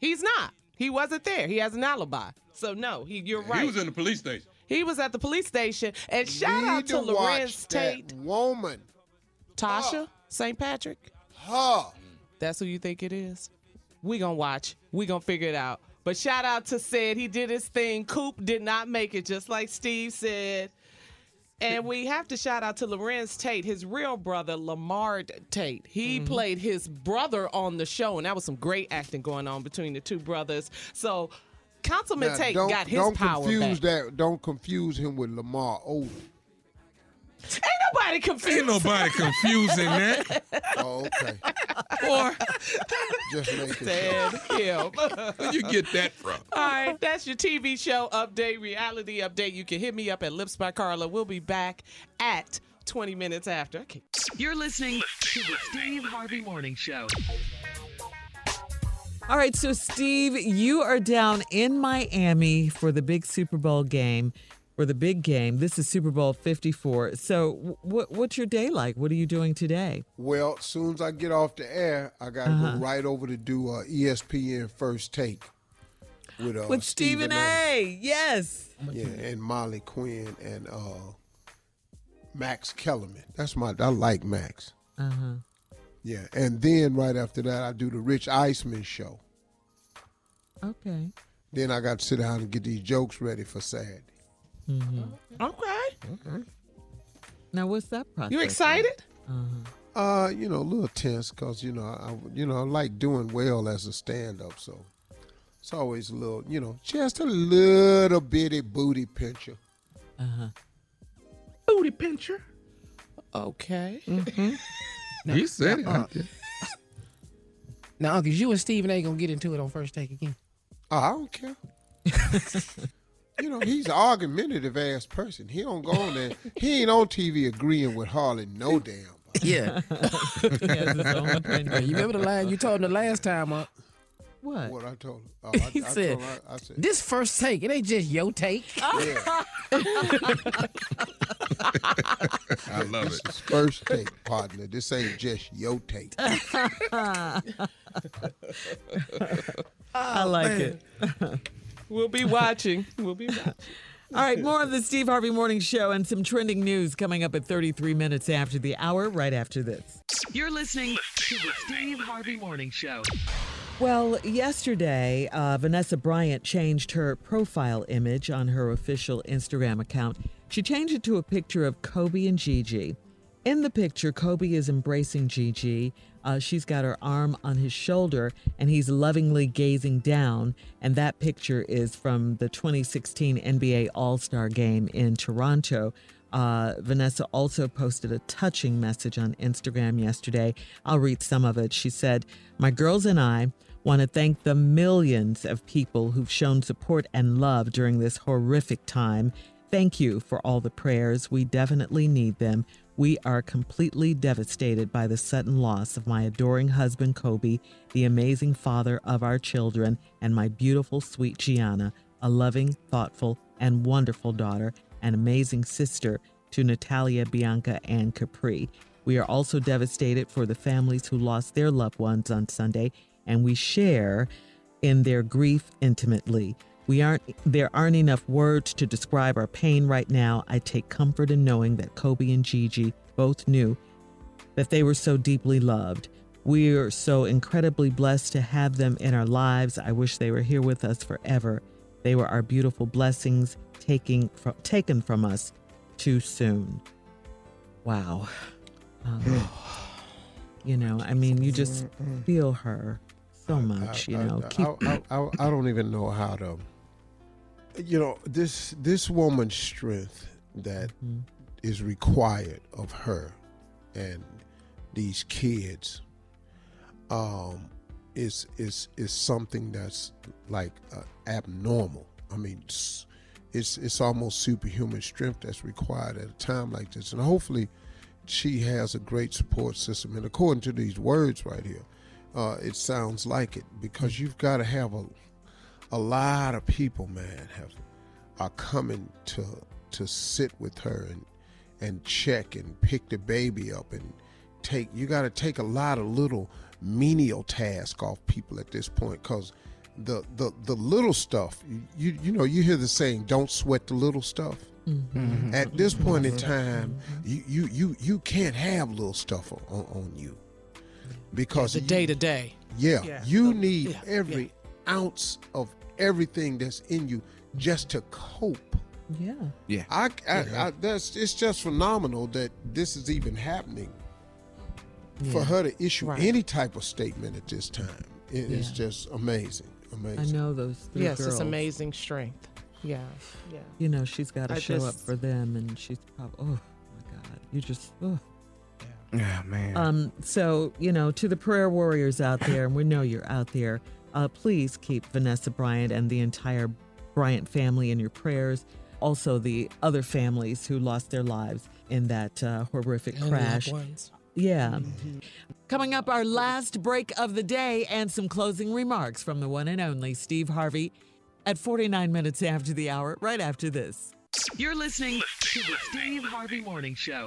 [SPEAKER 5] He's not. He wasn't there. He has an alibi. So no, he, you're right.
[SPEAKER 8] He was in the police station.
[SPEAKER 5] He was at the police station. And shout
[SPEAKER 3] Need
[SPEAKER 5] out to
[SPEAKER 3] watch
[SPEAKER 5] Larenz
[SPEAKER 3] that
[SPEAKER 5] Tate,
[SPEAKER 3] woman.
[SPEAKER 5] Tasha St. Patrick.
[SPEAKER 3] Her.
[SPEAKER 5] That's who you think it is. We gonna watch. We gonna figure it out. But shout out to said he did his thing. Coop did not make it, just like Steve said. And we have to shout out to Larenz Tate, his real brother, Lamar Tate. He mm-hmm. played his brother on the show, and that was some great acting going on between the two brothers. So Councilman
[SPEAKER 3] Now,
[SPEAKER 5] Tate
[SPEAKER 3] don't,
[SPEAKER 5] got his
[SPEAKER 3] don't
[SPEAKER 5] power
[SPEAKER 3] confuse
[SPEAKER 5] back.
[SPEAKER 3] that. Don't confuse him with Lamar Odom.
[SPEAKER 5] Ain't nobody confused.
[SPEAKER 8] Ain't nobody confusing that.
[SPEAKER 3] Oh, okay.
[SPEAKER 8] Boy,
[SPEAKER 3] Just making sure.
[SPEAKER 5] Said him.
[SPEAKER 8] where you get that from?
[SPEAKER 5] All right, that's your TV show update, reality update. You can hit me up at Lips by Carla. We'll be back at 20 minutes after. Okay.
[SPEAKER 4] You're listening to the Steve Harvey Morning Show.
[SPEAKER 7] All right, so Steve, you are down in Miami for the big Super Bowl game, for the big game. This is Super Bowl 54. So, what what's your day like? What are you doing today?
[SPEAKER 3] Well, as soon as I get off the air, I got to
[SPEAKER 7] Uh-huh.
[SPEAKER 3] go right over to do uh, ESPN First Take with uh,
[SPEAKER 7] With Stephen A. Yes.
[SPEAKER 3] Yeah, and Molly Qerim and uh, Max Kellerman. That's my. I like Max.
[SPEAKER 7] Uh huh.
[SPEAKER 3] Yeah, and then right after that, I do the Rich Eisen show.
[SPEAKER 7] Okay.
[SPEAKER 3] Then I got to sit down and get these jokes ready for Saturday.
[SPEAKER 7] Mm-hmm.
[SPEAKER 5] Okay.
[SPEAKER 7] Now, what's that process?
[SPEAKER 5] You excited?
[SPEAKER 7] Uh-huh.
[SPEAKER 3] Uh, you know, a little tense because you know, I you know, I like doing well as a stand-up, so it's always a little, you know, just a little bitty booty pincher.
[SPEAKER 7] Uh huh.
[SPEAKER 6] Booty pincher.
[SPEAKER 5] Okay.
[SPEAKER 8] He said it.
[SPEAKER 6] Uh, now, Uncle, you and Stephen ain't gonna get into it on first take again.
[SPEAKER 3] Oh, I don't care. you know, he's an argumentative ass person. He don't go on there. He ain't on TV agreeing with hardly no damn
[SPEAKER 14] Yeah.
[SPEAKER 7] He has his own opinion.
[SPEAKER 14] you remember the line you told him the last time, uh,
[SPEAKER 7] What?
[SPEAKER 3] What I told him. Oh, I,
[SPEAKER 14] he
[SPEAKER 3] I
[SPEAKER 14] said,
[SPEAKER 3] told her, I, I said,
[SPEAKER 14] "This first take, it ain't just your take."
[SPEAKER 3] I
[SPEAKER 8] love it.
[SPEAKER 3] this Is first take, partner. This ain't just your take.
[SPEAKER 7] I like
[SPEAKER 9] man.
[SPEAKER 7] it.
[SPEAKER 9] We'll be watching. We'll be watching.
[SPEAKER 7] All right, more of the Steve Harvey Morning Show and some trending news coming up at 33 minutes after the hour, right after this.
[SPEAKER 4] You're listening to the Steve Harvey Morning Show.
[SPEAKER 7] Well, yesterday, uh, Vanessa Bryant changed her profile image on her official Instagram account. She changed it to a picture of Kobe and Gigi. In the picture, Kobe is embracing Gigi. Uh, she's got her arm on his shoulder, and he's lovingly gazing down. And that picture is from the 2016 NBA All Star game in Toronto. Uh, Vanessa also posted a touching message on Instagram yesterday. I'll read some of it. She said, My girls and I want to thank the millions of people who've shown support and love during this horrific time. Thank you for all the prayers. We definitely need them. We are completely devastated by the sudden loss of my adoring husband, Kobe, the amazing father of our children, and my beautiful, sweet Gianna, a loving, thoughtful, and wonderful daughter, and amazing sister to Natalia, Bianca, and Capri. We are also devastated for the families who lost their loved ones on Sunday, and we share in their grief intimately. We aren't there aren't enough words to describe our pain right now. I take comfort in knowing that Kobe and Gigi both knew that they were so deeply loved. We are so incredibly blessed to have them in our lives. I wish they were here with us forever. They were our beautiful blessings taking from, taken from us too soon. Wow. Um, you know, I mean, you just feel her so much, you know.
[SPEAKER 3] I,
[SPEAKER 7] Keep
[SPEAKER 3] I, I, I, I don't even know how to. You know this this woman's strength that is
[SPEAKER 7] Mm-hmm.
[SPEAKER 3] required of her and these kids um, is is is something that's like uh, abnormal. I mean, it's, it's it's almost superhuman strength that's required at a time like this, and hopefully, she has a great support system. And according to these words right here, uh, it sounds like it because you've got to have a a lot of people, man, have are coming to to sit with her and and check and pick the baby up and take. You got to take a lot of little menial tasks off people at this point because the the the little stuff. You you know you hear the saying, "Don't sweat the little stuff."
[SPEAKER 14] Mhm.
[SPEAKER 3] At this point in time, you you you you can't have little stuff on, on you because
[SPEAKER 9] the day to day.
[SPEAKER 3] yeah,
[SPEAKER 9] Yeah.
[SPEAKER 3] you need
[SPEAKER 9] yeah,
[SPEAKER 3] every ounce of everything that's in you just to cope.
[SPEAKER 7] Yeah.
[SPEAKER 26] Yeah.
[SPEAKER 3] I, I, I that's it's just phenomenal that this is even happening. For her to issue
[SPEAKER 7] Right.
[SPEAKER 3] any type of statement at this time, it is
[SPEAKER 7] Yeah.
[SPEAKER 3] just amazing, amazing.
[SPEAKER 7] I know those three
[SPEAKER 9] Yes,
[SPEAKER 7] girls.
[SPEAKER 9] it's amazing strength. Yeah, yeah.
[SPEAKER 7] You know, she's got to
[SPEAKER 9] I
[SPEAKER 7] show up for them, and she's probably, oh my God, you just, oh.
[SPEAKER 26] Yeah, man.
[SPEAKER 7] Um, so, you know, to the prayer warriors out there, and we know you're out there, uh, please keep Vanessa Bryant and the entire Bryant family in your prayers. Also, the other families who lost their lives in that uh, horrific
[SPEAKER 9] And loved
[SPEAKER 7] crash.
[SPEAKER 9] ones.
[SPEAKER 7] Yeah. Coming up, our last break of the day and some closing remarks from the one and only Steve Harvey at 49 minutes after the hour, right after this.
[SPEAKER 4] You're listening to the Steve Harvey Morning Show.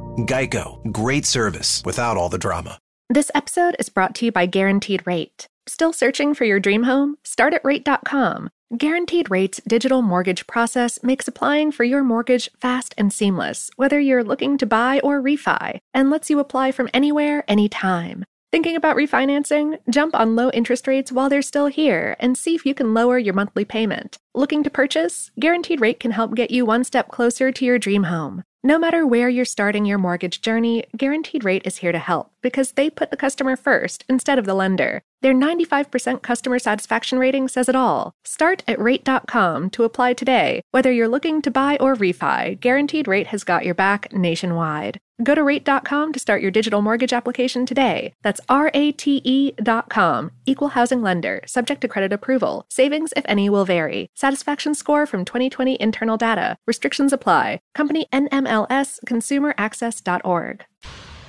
[SPEAKER 27] Geico, great service without all the drama.
[SPEAKER 28] This episode is brought to you by Guaranteed Rate. Still searching for your dream home? Start at rate.com. Guaranteed Rate's digital mortgage process makes applying for your mortgage fast and seamless, whether you're looking to buy or refi, and lets you apply from anywhere, anytime. Thinking about refinancing? Jump on low interest rates while they're still here and see if you can lower your monthly payment. Looking to purchase? Guaranteed Rate can help get you one step closer to your dream home. No matter where you're starting your mortgage journey, Guaranteed Rate is here to help because they put the customer first instead of the lender. Their 95% customer satisfaction rating says it all. Start at rate.com to apply today. Whether you're looking to buy or refi, Guaranteed Rate has got your back nationwide. Go to rate.com to start your digital mortgage application today. That's R A T E.com. Equal housing lender, subject to credit approval. Savings, if any, will vary. Satisfaction score from 2020 internal data. Restrictions apply. Company NMLS ConsumerAccess.org.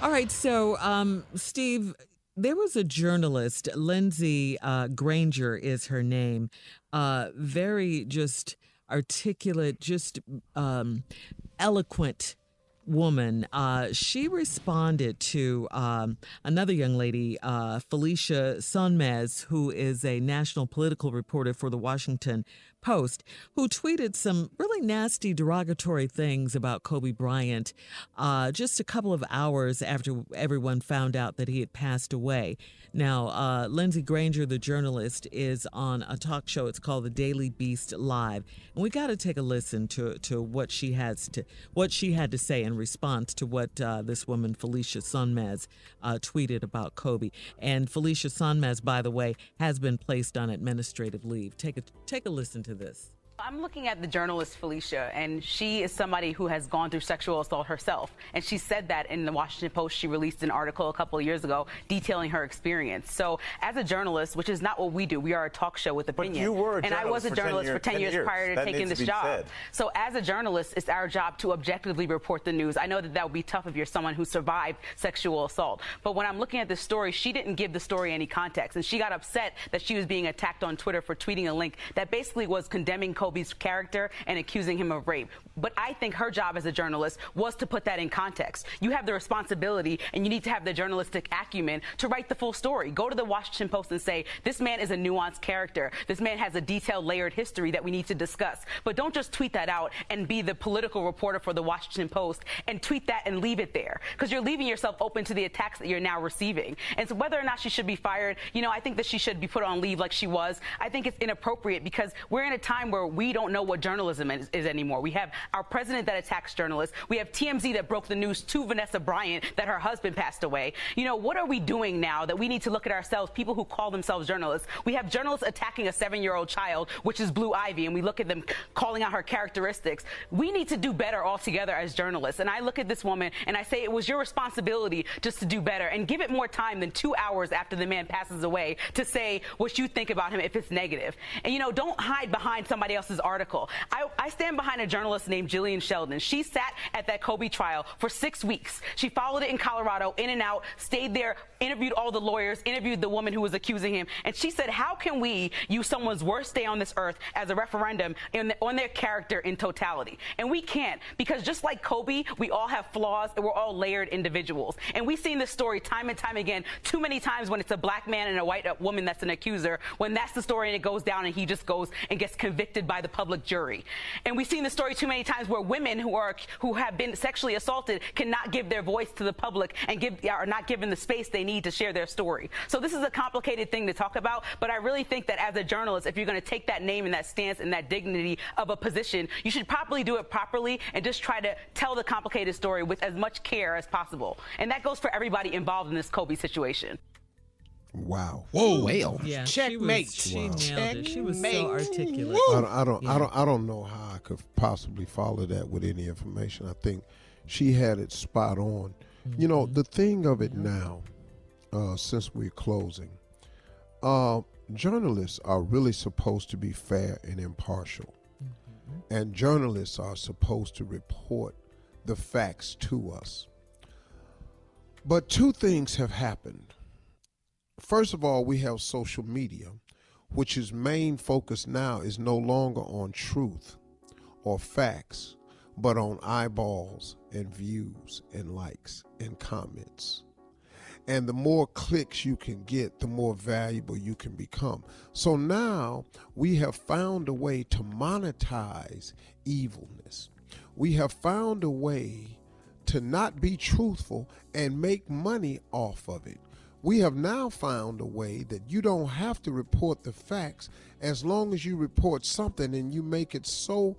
[SPEAKER 7] All right, so um, Steve, there was a journalist, Lindsey uh, Granger is her name, uh, very just articulate, just um, eloquent woman. Uh, she responded to um, another young lady, uh, Felicia Sonmez, who is a national political reporter for the Washington Post, who tweeted some really nasty, derogatory things about Kobe Bryant uh, just a couple of hours after everyone found out that he had passed away. Now, uh, Lindsey Granger, the journalist, is on a talk show. It's called The Daily Beast Live, and we got to take a listen to to what she has to what she had to say in response to what uh, this woman Felicia Sonmez uh, tweeted about Kobe. And Felicia Sonmez, by the way, has been placed on administrative leave. Take a take a listen to this.
[SPEAKER 29] I'm looking at the journalist Felicia, and she is somebody who has gone through sexual assault herself. And she said that in the Washington Post. She released an article a couple of years ago detailing her experience. So, as a journalist, which is not what we do, we are a talk show with opinion.
[SPEAKER 30] you were a
[SPEAKER 29] and I was a
[SPEAKER 30] journalist for 10
[SPEAKER 29] for 10 years,
[SPEAKER 30] years.
[SPEAKER 29] prior to
[SPEAKER 30] That
[SPEAKER 29] taking this job.
[SPEAKER 30] said.
[SPEAKER 29] So, as a journalist, it's our job to objectively report the news. I know that that would be tough if you're someone who survived sexual assault. But when I'm looking at this story, she didn't give the story any context. And she got upset that she was being attacked on Twitter for tweeting a link that basically was condemning Kobe's character and accusing him of rape. But I think her job as a journalist was to put that in context. You have the responsibility and you need to have the journalistic acumen to write the full story. Go to the Washington Post and say, this man is a nuanced character. This man has a detailed, layered history that we need to discuss. But don't just tweet that out and be the political reporter for the Washington Post and tweet that and leave it there. Because you're leaving yourself open to the attacks that you're now receiving. And so whether or not she should be fired, you know, I think that she should be put on leave like she was. I think it's inappropriate because we're in a time where we don't know what journalism is, is anymore. We have our president that attacks journalists. We have TMZ that broke the news to Vanessa Bryant that her husband passed away. You know, what are we doing now that we need to look at ourselves, people who call themselves journalists? We have journalists attacking a seven year old child, which is Blue Ivy, and we look at them calling out her characteristics. We need to do better altogether as journalists. And I look at this woman and I say it was your responsibility just to do better and give it more time than two hours after the man passes away to say what you think about him if it's negative. And you know, don't hide behind somebody else's article. I, I stand behind a journalist named Jillian Sheldon. She sat at that Kobe trial for six weeks. She followed it in Colorado, in and out, stayed there, interviewed all the lawyers, interviewed the woman who was accusing him. And she said, How can we use someone's worst day on this earth as a referendum the, on their character in totality? And we can't, because just like Kobe, we all have flaws and we're all layered individuals. And we've seen this story time and time again, too many times when it's a black man and a white woman that's an accuser, when that's the story and it goes down and he just goes and gets convicted by the public jury. And we've seen the story too many times where women who are who have been sexually assaulted cannot give their voice to the public and give are not given the space they need to share their story. So this is a complicated thing to talk about, but I really think that as a journalist, if you're going to take that name and that stance and that dignity of a position, you should probably do it properly and just try to tell the complicated story with as much care as possible. And that goes for everybody involved in this Kobe situation.
[SPEAKER 3] Wow.
[SPEAKER 8] Whoa.
[SPEAKER 14] Well,
[SPEAKER 7] Yeah,
[SPEAKER 14] checkmate.
[SPEAKER 7] She was, she nailed it. She was so
[SPEAKER 14] Checkmate.
[SPEAKER 7] articulate.
[SPEAKER 3] I don't, I don't, I don't, I don't know how I could possibly follow that with any information. I think she had it spot on. You know, the thing of it now, uh, since we're closing, uh, journalists are really supposed to be fair and impartial, and journalists are supposed to report the facts to us. But two things have happened. First of all, we have social media, which is main focus now is no longer on truth or facts, but on eyeballs and views and likes and comments. And the more clicks you can get, the more valuable you can become. So now we have found a way to monetize evilness. We have found a way to not be truthful and make money off of it. We have now found a way that you don't have to report the facts as long as you report something and you make it so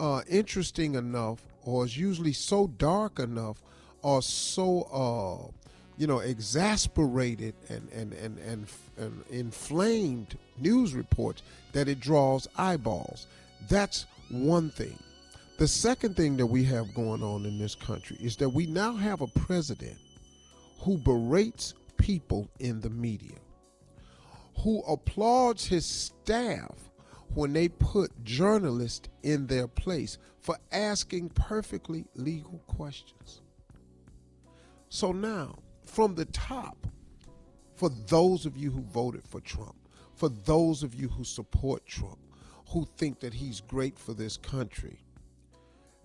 [SPEAKER 3] uh, interesting enough, or is usually so dark enough, or so uh, you know exasperated and and and and, and inflamed news reports that it draws eyeballs. That's one thing. The second thing that we have going on in this country is that we now have a president who berates people in the media, who applauds his staff when they put journalists in their place for asking perfectly legal questions. So now, from the top, for those of you who voted for Trump, for those of you who support Trump, who think that he's great for this country,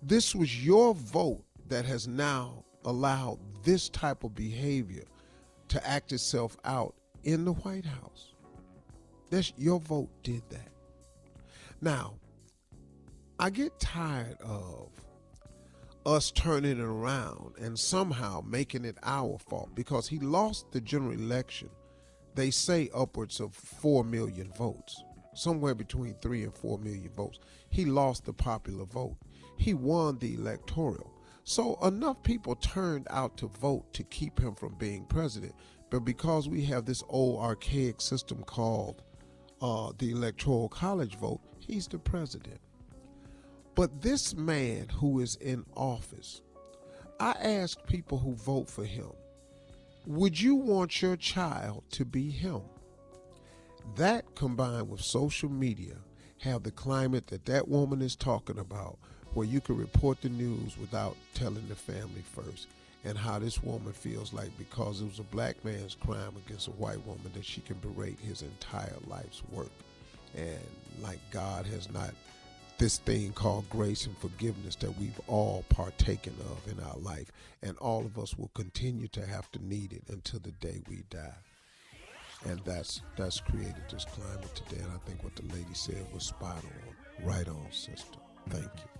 [SPEAKER 3] this was your vote that has now allowed this type of behavior to act itself out in the White House. That's your vote did that. Now, I get tired of us turning it around and somehow making it our fault because he lost the general election. They say upwards of 4 million votes, somewhere between 3 and 4 million votes. He lost the popular vote he won the electoral. So enough people turned out to vote to keep him from being president. But because we have this old archaic system called uh, the electoral college vote, he's the president. But this man who is in office, I ask people who vote for him, would you want your child to be him? That combined with social media have the climate that that woman is talking about where you can report the news without telling the family first and how this woman feels like because it was a black man's crime against a white woman that she can berate his entire life's work. And like god has not this thing called grace and forgiveness that we've all partaken of in our life and all of us will continue to have to need it until the day we die. And that's that's created this climate today and i think what the lady said was spot on. Right on sister. Thank you